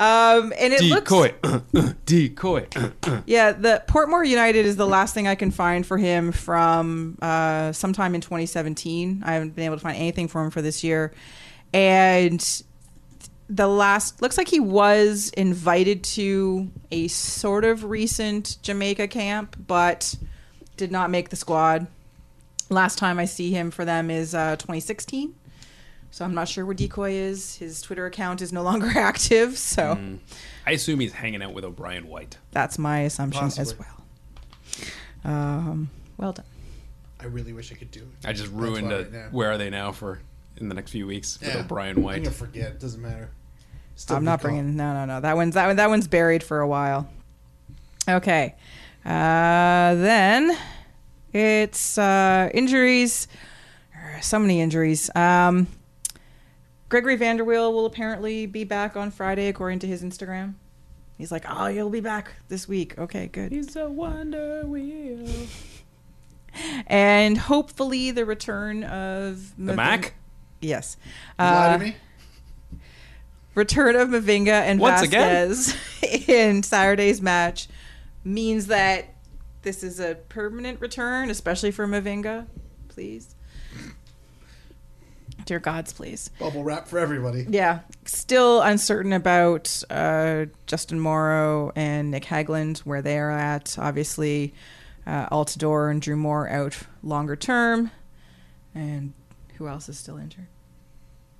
um, and it looks Dicoy. Dicoy. yeah. The Portmore United is the last thing I can find for him from uh, sometime in 2017. I haven't been able to find anything for him for this year, and the last looks like he was invited to a sort of recent Jamaica camp, but did not make the squad. Last time I see him for them is uh, 2016. So I'm not sure where Dicoy is. His Twitter account is no longer active, so I assume he's hanging out with O'Brian White. that's my assumption as well. Um, well done. I really wish I could do it. I just ruined why it. right. Where are they now for in the next few weeks with Yeah. O'Brian I'm White? gonna forget. It doesn't matter. Still I'm good not call. bringing. No, no, no. That one's that one. That one's buried for a while. Okay. Uh, then it's uh, injuries. So many injuries. Um, Gregory van der Wiel will apparently be back on Friday, according to his Instagram. He's like, "Oh, you'll be back this week." Okay, good. He's a wonder wheel. And hopefully, the return of The Mac? Yes, You lie uh, to me? return of Mavinga and Once again? Vazquez in Saturday's match means that this is a permanent return, especially for Mavinga. Please, dear gods, please. Bubble wrap for everybody. Yeah, still uncertain about uh, Justin Morrow and Nick Hagglund, where they are at. Obviously, uh, Altidore and Drew Moore out longer term. And who else is still injured?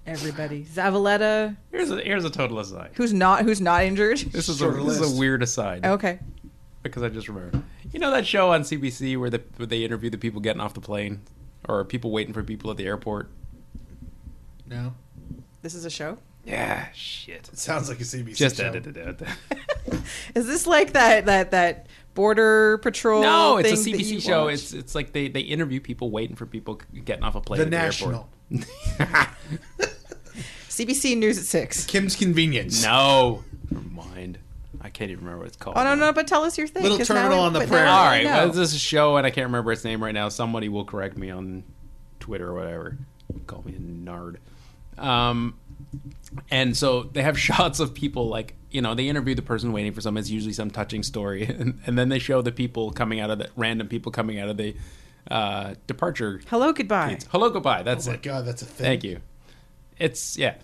Everybody. Zavaleta, Here's a here's a total aside. who's not who's not injured. This is a Shorter this is list. a weird aside Okay. because I just remembered. You know that show on CBC where the where they interview the people getting off the plane or people waiting for people at the airport? No. This is a show. Yeah, shit. It sounds like a CBC Just show. edited it. Is this like that that that border patrol? No, it's a thing that you CBC show. watch? It's it's like they, they interview people waiting for people getting off a plane The at the airport. CBC News at six. Kim's Convenience. no, never mind. I can't even remember what it's called. Oh no no! But tell us your thing. Little 'cause now terminal we- on the prairie. now All we right, know. well, this is a show, and I can't remember its name right now. Somebody will correct me on Twitter or whatever. Call me a nerd. Um, and so they have shots of people like you know they interview the person waiting for something. It's usually some touching story, and, and then they show the people coming out of the random people coming out of the uh, departure. Hello, goodbye. gates. Hello, goodbye. That's Oh my it. god, that's a thing. Thank you. It's yeah.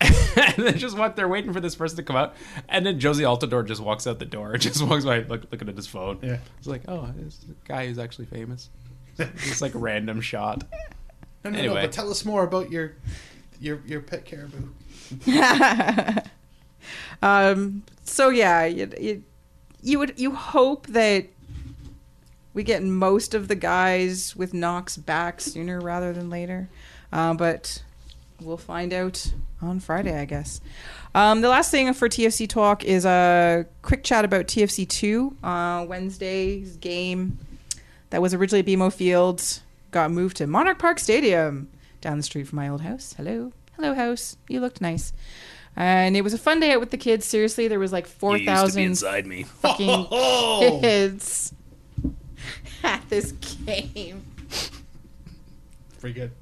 and then just what they're waiting for this person to come out, and then Jozy Altidore just walks out the door, just walks by, look, looking at his phone. Yeah. it's like, oh, this guy who's actually famous. It's like a random shot. No, no, Anyway. no, but tell us more about your your your pet caribou. um. So yeah, you, you, you would you hope that we get most of the guys with Knox back sooner rather than later, uh, but we'll find out on Friday, I guess. Um, the last thing for TFC talk is a quick chat about TFC two. Uh, Wednesday's game that was originally BMO Fields got moved to Monarch Park Stadium down the street from my old house. Hello, hello house. You looked nice. And it was a fun day out with the kids. Seriously, there was like four You used to be thousand inside me. fucking Oh, kids at this game. pretty good.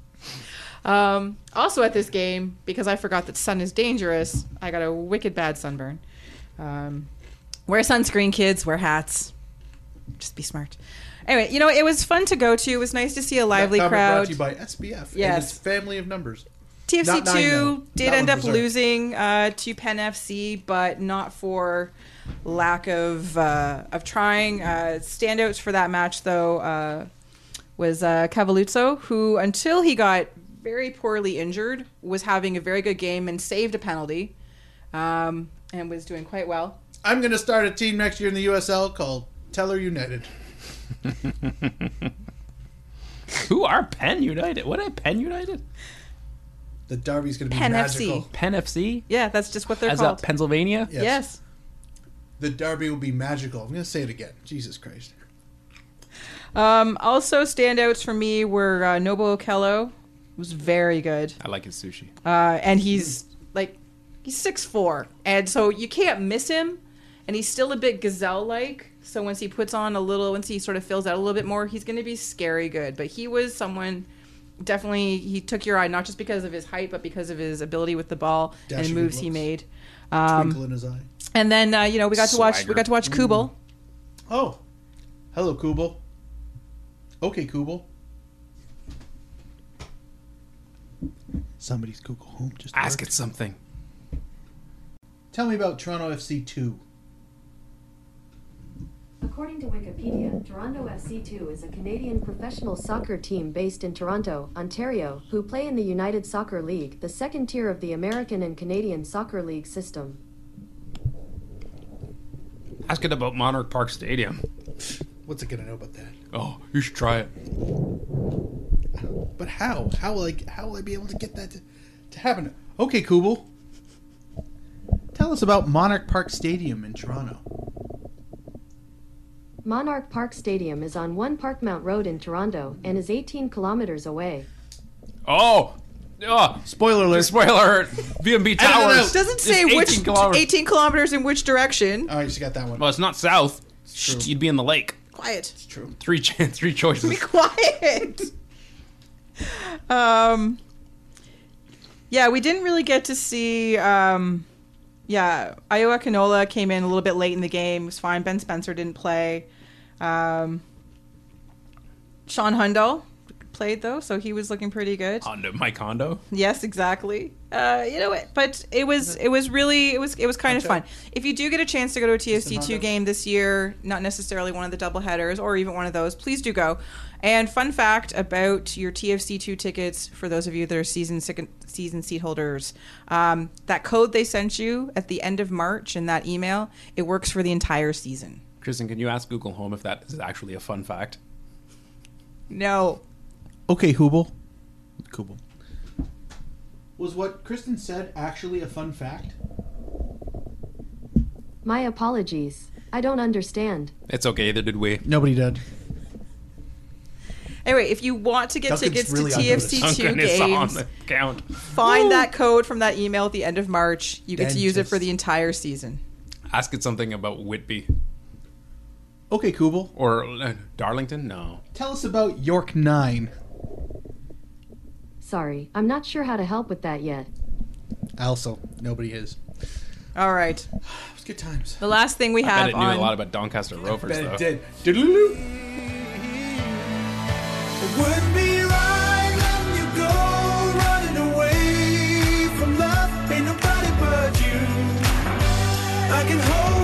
Um, also at this game, because I forgot that sun is dangerous, I got a wicked bad sunburn. Um, wear sunscreen, kids. Wear hats. Just be smart. Anyway, you know, it was fun to go to. It was nice to see a lively that crowd. Brought to you by SBF. and Yes. family of numbers. TFC not two did end up losing uh, to Penn FC, but not for lack of uh, of trying. Uh, standouts for that match though uh, was uh, Cavalluzzo, who until he got very poorly injured was having a very good game and saved a penalty, um, and was doing quite well. I'm going to start a team next year in the USL called Teller United. Who are Penn United? What are Penn United? The derby's going to be Penn magical. FC. Penn FC? Yeah, that's just what they're As called. that Pennsylvania? Yes. yes. The derby will be magical. I'm going to say it again. Jesus Christ. Um, also, standouts for me were uh, Noble Okello was very good. I like his sushi. uh, and he's like he's six four, and so you can't miss him. And he's still a bit gazelle like. So once he puts on a little, once he sort of fills out a little bit more, he's going to be scary good. But he was someone definitely he took your eye not just because of his height, but because of his ability with the ball and Dashing the moves he made. Um, Twinkle in his eye. and then uh, you know we got to watch we got to watch Kubel. Oh. Hello, Kubel. Okay, Kubel. Somebody's Google Home just Ask worked. it something. Tell me about Toronto FC 2. According to Wikipedia, Toronto FC2 is a Canadian professional soccer team based in Toronto, Ontario, who play in the United Soccer League, the second tier of the American and Canadian Soccer League system. Ask it about Monarch Park Stadium. What's it going to know about that? Oh, you should try it. But how? How will I, how will I be able to get that to, to happen? Okay, Kubel. Tell us about Monarch Park Stadium in Toronto. Monarch Park Stadium is on 1 Parkmount Road in Toronto and is 18 kilometers away. Oh, Oh, Spoiler alert. spoiler alert. VMB Edit it out. Towers. Doesn't say 18 which kilometers. 18 kilometers in which direction. Oh, you just got that one. Well, it's not south. true. You'd be in the lake. Quiet. It's true. Three, ch- three choices. Be quiet. um, yeah, we didn't really get to see. Um, yeah, Ayo Akinola came in a little bit late in the game. It was fine. Ben Spencer didn't play. Um, Shaan Hundal played though, so he was looking pretty good. Hondo, Mike Hondo. Yes, exactly. Uh, you know, what? but it was it was really it was it was kind of fun. If you do get a chance to go to a TFC two game this year, not necessarily one of the double headers or even one of those, please do go. And fun fact about your TFC two tickets for those of you that are season sick- season seat holders, um, that code they sent you at the end of March in that email, it works for the entire season. Kristin, can you ask Google Home if that is actually a fun fact? No, Okay, Hubel. Kubel. Was what Kristin said actually a fun fact? My apologies. I don't understand. It's okay. Either did we. Nobody did. Anyway, if you want to get Duncan's tickets really to. TFC two Duncan is on games, the count. find that code from that email at the end of March. You get to use it for the entire season. Ask it something about Whitby Okay, Kubel. or uh, Darlington. No. Tell us about York 9. Sorry, I'm not sure how to help with that yet. Also, nobody is. All right. It was good times. The last thing we had. I have bet it knew on a lot about Doncaster Rovers, though. did. Doodle-doo. Would be right letting you go, running away from love. Ain't nobody but you. I can hold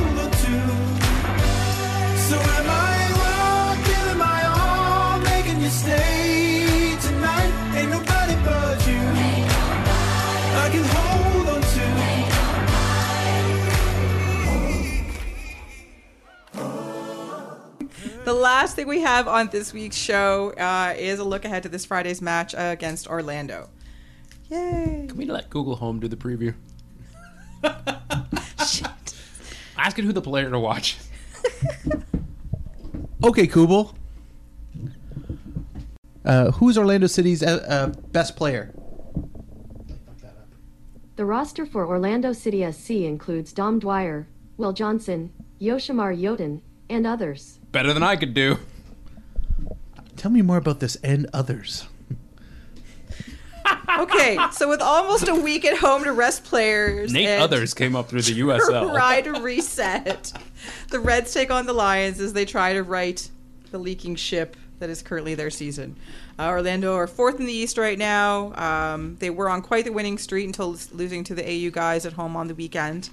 you stay tonight. Ain't nobody but you. I can hold on to. the last thing we have on this week's show uh, is a look ahead to this Friday's match uh, against Orlando. Yay! Can we let Google Home do the preview? Shit. Ask it who the player to watch. Okay, Kubel. Uh, who's Orlando City's uh, uh, best player? The roster for Orlando City SC includes Dom Dwyer, Will Johnson, Yoshimar Yotún, and others. Better than I could do. Tell me more about this and others. Okay, so with almost a week at home to rest players, Nate and Others came up through the USL. try to reset. The Reds take on the Lions as they try to right the leaking ship that is currently their season. Uh, Orlando are fourth in the East right now. Um, they were on quite the winning streak until losing to the AU guys at home on the weekend.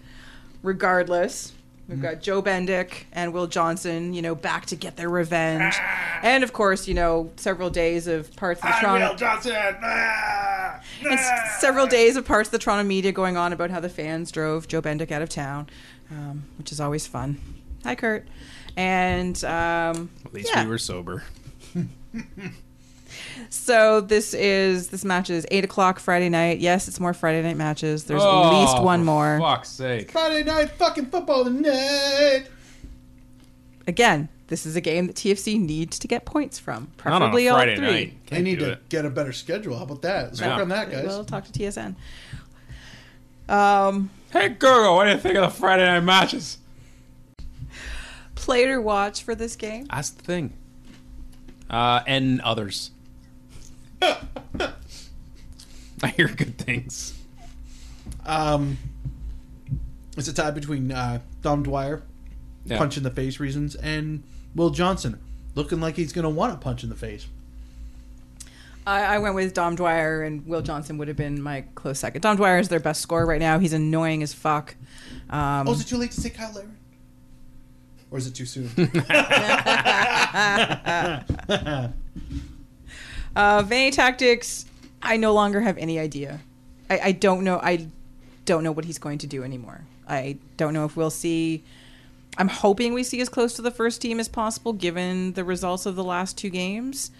Regardless, we've got Joe Bendik and Will Johnson, you know, back to get their revenge. And of course, you know, several days of parts of the Toronto Johnson. Ah! and s- several days of parts of the Toronto media going on about how the fans drove Joe Bendik out of town, um, which is always fun. Hi, Kurt. And um, At least yeah. we were sober. So this is this match is eight o'clock Friday night. Yes, it's more Friday night matches. There's at least one for more. Fuck's sake. Friday night fucking football tonight. Again, this is a game that TFC needs to get points from, Not on a preferably all Friday three. night. They need to it. get a better schedule. How about that? Let's Yeah. work on that, guys. We'll talk to TSN. Um, Hey Google, what do you think of the Friday night matches? play or watch for this game. That's the thing. Uh, and others. I hear good things. Um, it's a tie between uh, Dom Dwyer, Yeah. punch in the face reasons, and Will Johnson, looking like he's going to want a punch in the face. I, I went with Dom Dwyer and Will Johnson would have been my close second. Dom Dwyer is their best scorer right now. He's annoying as fuck. Um, Oh, is it too late to say Kyle Larin? Or is it too soon? uh, Vanney Tactics, I no longer have any idea. I, I don't know. I don't know what he's going to do anymore. I don't know if we'll see. I'm hoping we see as close to the first team as possible, given the results of the last two games.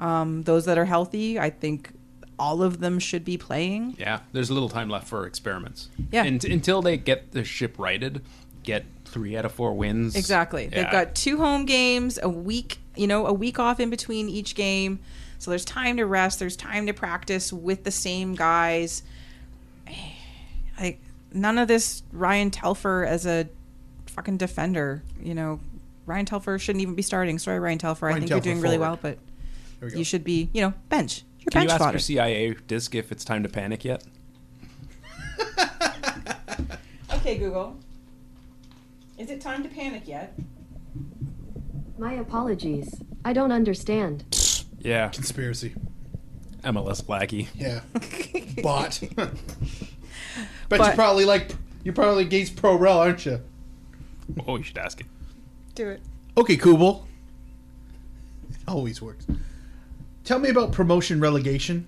Um, those that are healthy, I think all of them should be playing. Yeah, there's a little time left for experiments. Yeah. And, until they get the ship righted, get three out of four wins. Exactly. They've got two home games, a week, you know, a week off in between each game. So there's time to rest, there's time to practice with the same guys. Like none of this Ryan Telfer as a fucking defender, you know. Ryan Telfer shouldn't even be starting. Sorry, Ryan Telfer. I Ryan think you're Telfer doing really well, but we you should be, you know, bench. You're Can bench you ask fodder. your CIA disc if it's time to panic yet? Okay, Google. Is it time to panic yet? My apologies. I don't understand. Yeah. Conspiracy. MLS Blackie. Yeah. Bot. Bet But- you probably like you're probably against Pro Rel, aren't you? Oh, you should ask it. Do it. Okay, Kubel. It always works. Tell me about promotion relegation.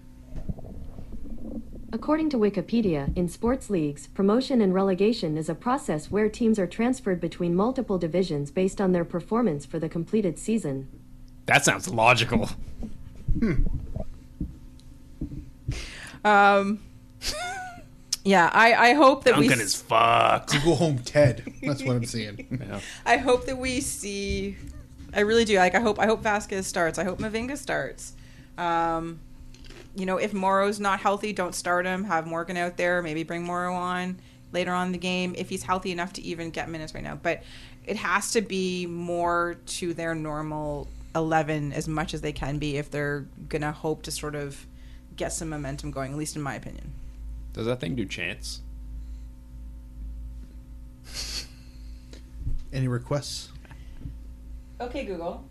According to Wikipedia, in sports leagues, promotion and relegation is a process where teams are transferred between multiple divisions based on their performance for the completed season. That sounds logical. Hmm. Um, yeah, I, I hope that we. Duncan is fucked. Go home, Ted. That's what I'm saying. Yeah. I hope that we see. I really do. Like I hope. I hope Vazquez starts. I hope Mavinga starts. Um, you know, if Morrow's not healthy, don't start him. Have Morgan out there. Maybe bring Morrow on later on in the game if he's healthy enough to even get minutes right now. But it has to be more to their normal eleven as much as they can be if they're gonna hope to sort of get some momentum going. At least in my opinion. Does that thing do chance? Any requests? Okay, Google.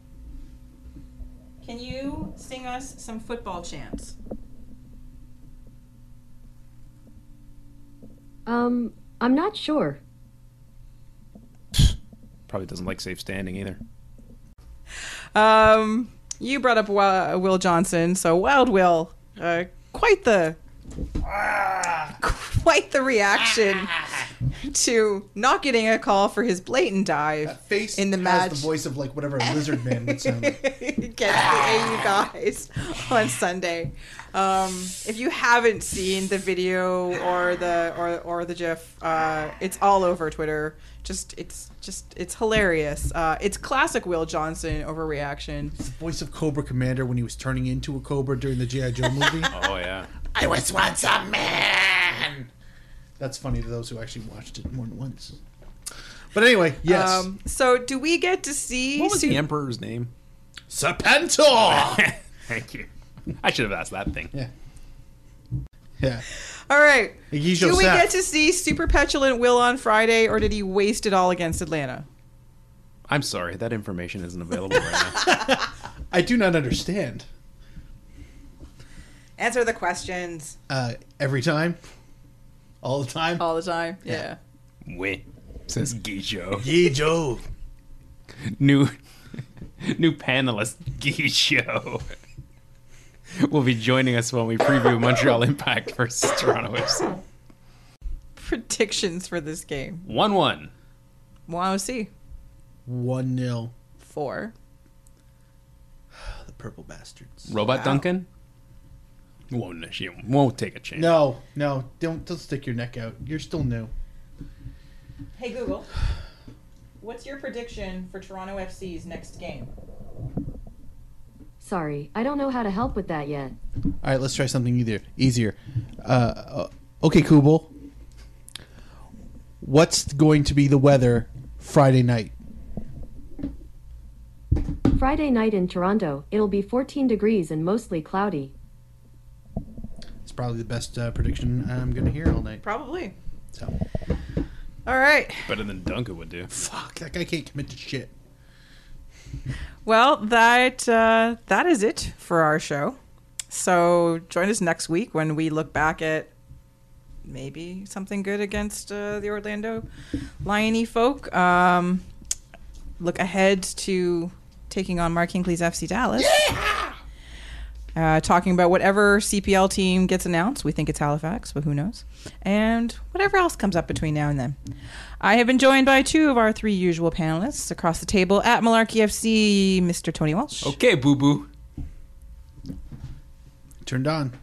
Can you sing us some football chants? Um, I'm not sure. Probably doesn't like safe standing either. Um, you brought up Wa- Will Johnson, so Wild Will, uh, quite the quite the reaction to not getting a call for his blatant dive Face in the has match the voice of like whatever a lizard man would sound like. against the AU guys on Sunday. Um, if you haven't seen the video or the or or the GIF, uh, it's all over Twitter. Just it's just it's hilarious. Uh, it's classic Will Johnson overreaction. The voice of Cobra Commander when he was turning into a cobra during the G.I. Joe movie. Oh yeah. I was once a man. That's funny to those who actually watched it more than once. But anyway, yes. Um, so do we get to see? What was Su- the emperor's name? Serpentor! Thank you. I should have asked that thing. yeah. Yeah. All right. Egijo Do we get to see super petulant Will on Friday, or did he waste it all against Atlanta? I'm sorry, that information isn't available right now. I do not understand. Answer the questions Uh, every time? All the time? all the time. Yeah. Wait, says Gijo. Gijo. New, new panelist Gijo will be joining us when we preview Montreal Impact versus Toronto FC. Predictions for this game. One one. Want to see 1 0. four. The purple bastards. Robot Wow. Duncan. Won't she won't take a chance. No, no, don't don't stick your neck out. You're still new. Hey Google, what's your prediction for Toronto FC's next game? Sorry, I don't know how to help with that yet. All right, let's try something easier. Easier. Uh, uh, okay, Kubel. What's going to be the weather Friday night? Friday night in Toronto, it'll be 14 degrees and mostly cloudy. It's probably the best uh, prediction I'm going to hear all night. Probably. So, All right. Better than Duncan would do. fuck, that guy can't commit to shit. Well, that uh, that is it for our show. So join us next week when we look back at maybe something good against uh, the Orlando Liony folk. Um, look ahead to taking on Mark Hinkley's FC Dallas. Uh, talking about whatever CPL team gets announced. We think it's Halifax, but who knows? And whatever else comes up between now and then. I have been joined by two of our three usual panelists across the table at Malarkey FC, Mr. Tony Walsh. Okay, boo boo. Turned on.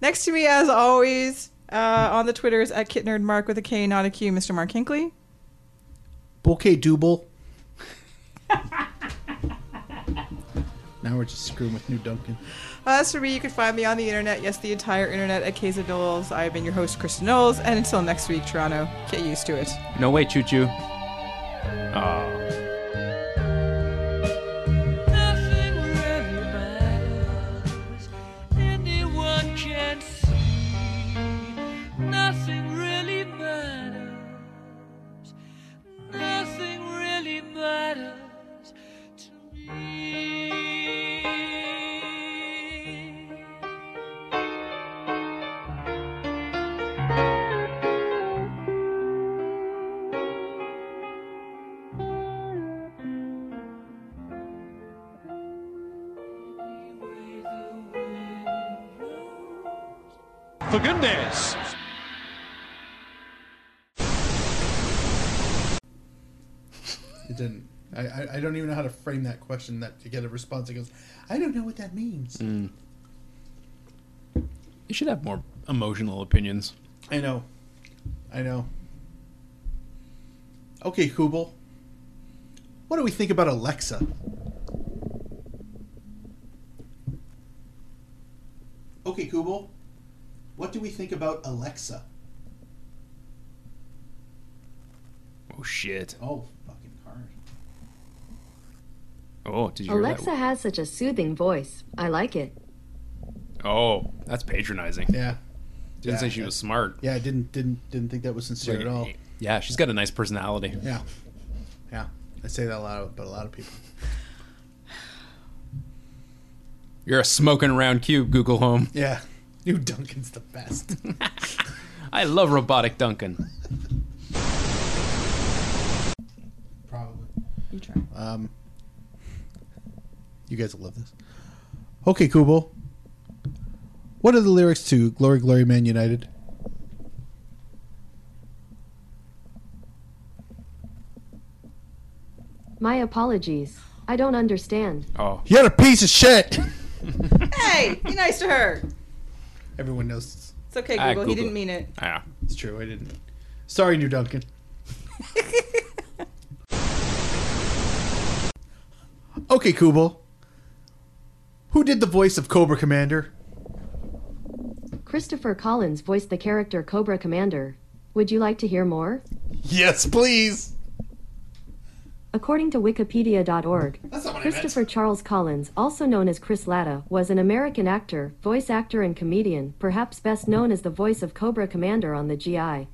Next to me, as always, Uh, on the Twitters at KitNerdMark with a K, not a Q, Mr. Mark Hinkley. Bouquet Double. now we're just screwing with New Duncan. Uh, as for me, you can find me on the internet, yes, the entire internet at Case of Knowles. I've been your host, Kristin Knowles, and until next week, Toronto, get used to it. No way, choo choo. Oh. Ah. For goodness. It didn't. I, I, I don't even know how to frame that question that to get a response. It goes, I don't know what that means. Hmm. You should have more emotional opinions. I know. I know. Okay, Kubel. What do we think about Alexa? Okay, Kubel. What do we think about Alexa? Oh shit. Oh, fucking hard. Oh, did you hear Alexa that? has such a soothing voice. I like it. Oh, that's patronizing. Yeah. Didn't Yeah, say she yeah. was smart. Yeah, I didn't didn't didn't think that was sincere Like, at all. Yeah, she's got a nice personality. Yeah. Yeah. I say that a lot about a lot of people. You're a smoking around cube, Google Home. Yeah. New Duncan's the best. I love robotic Duncan. Probably. You try. Um, you guys will love this. Okay, Kubel. What are the lyrics to "Glory, Glory, Man United"? My apologies. I don't understand. Oh, You're a piece of shit. Hey, be nice to her. Everyone knows this. It's okay, Ah, Google. He Google. didn't mean it. yeah. It's true. I didn't. Sorry, New Duncan. okay, Kubel. Who did the voice of Cobra Commander? Christopher Collins voiced the character Cobra Commander. Would you like to hear more? Yes, please. According to Wikipedia.org, That's not what Christopher Charles Collins, also known as Chris Latta, was an American actor, voice actor, and comedian, perhaps best known as the voice of Cobra Commander on the GI.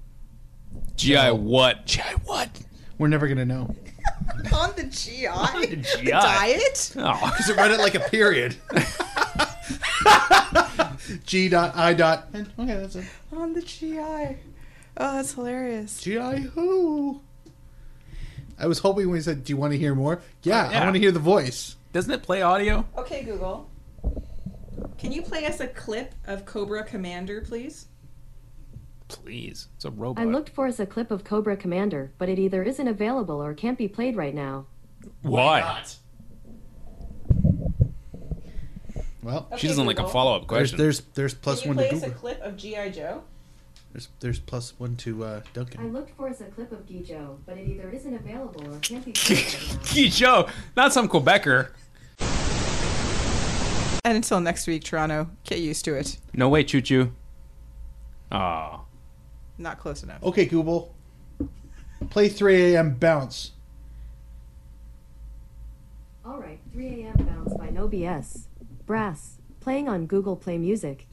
GI what? GI what? We're never gonna know. On the GI? GI. The diet? Oh, Because it read it like a period. G dot I dot. Okay, that's it. On the GI. Oh, that's hilarious. GI who? I was hoping when he said, "Do you want to hear more?" Yeah, oh, I Yeah. want to hear the voice. doesn't it play audio? Okay, Google. Can you play us a clip of Cobra Commander, please? Please, it's a robot. I looked for us a clip of Cobra Commander, but it either isn't available or can't be played right now. Why? Well, She doesn't like a follow up question. there's there's plus Can you one play to us a Google. clip of GI Joe? There's there's plus one to uh, I looked for us a clip of Gijo, but it either isn't available or can't be played right now. Gee, not some Quebecer. And until next week, Toronto, get used to it. No way, choo choo. Oh, Not close enough. Okay, Google. Play 3 a.m. bounce. All right, 3 a.m. Bounce by No BS. Brass, playing on Google Play Music.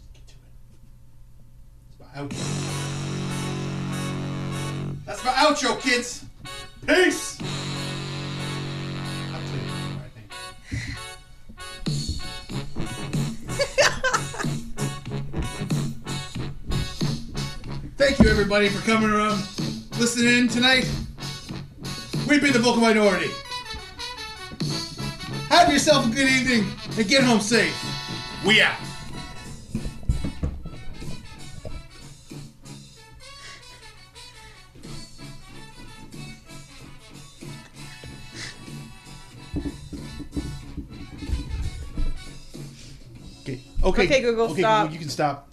Outro. That's my outro, kids. Peace. Thank you, everybody, for coming around, listening in tonight. We've been the vocal minority. Have yourself a good evening and get home safe. We out. Okay. Okay. Google, stop. You can stop.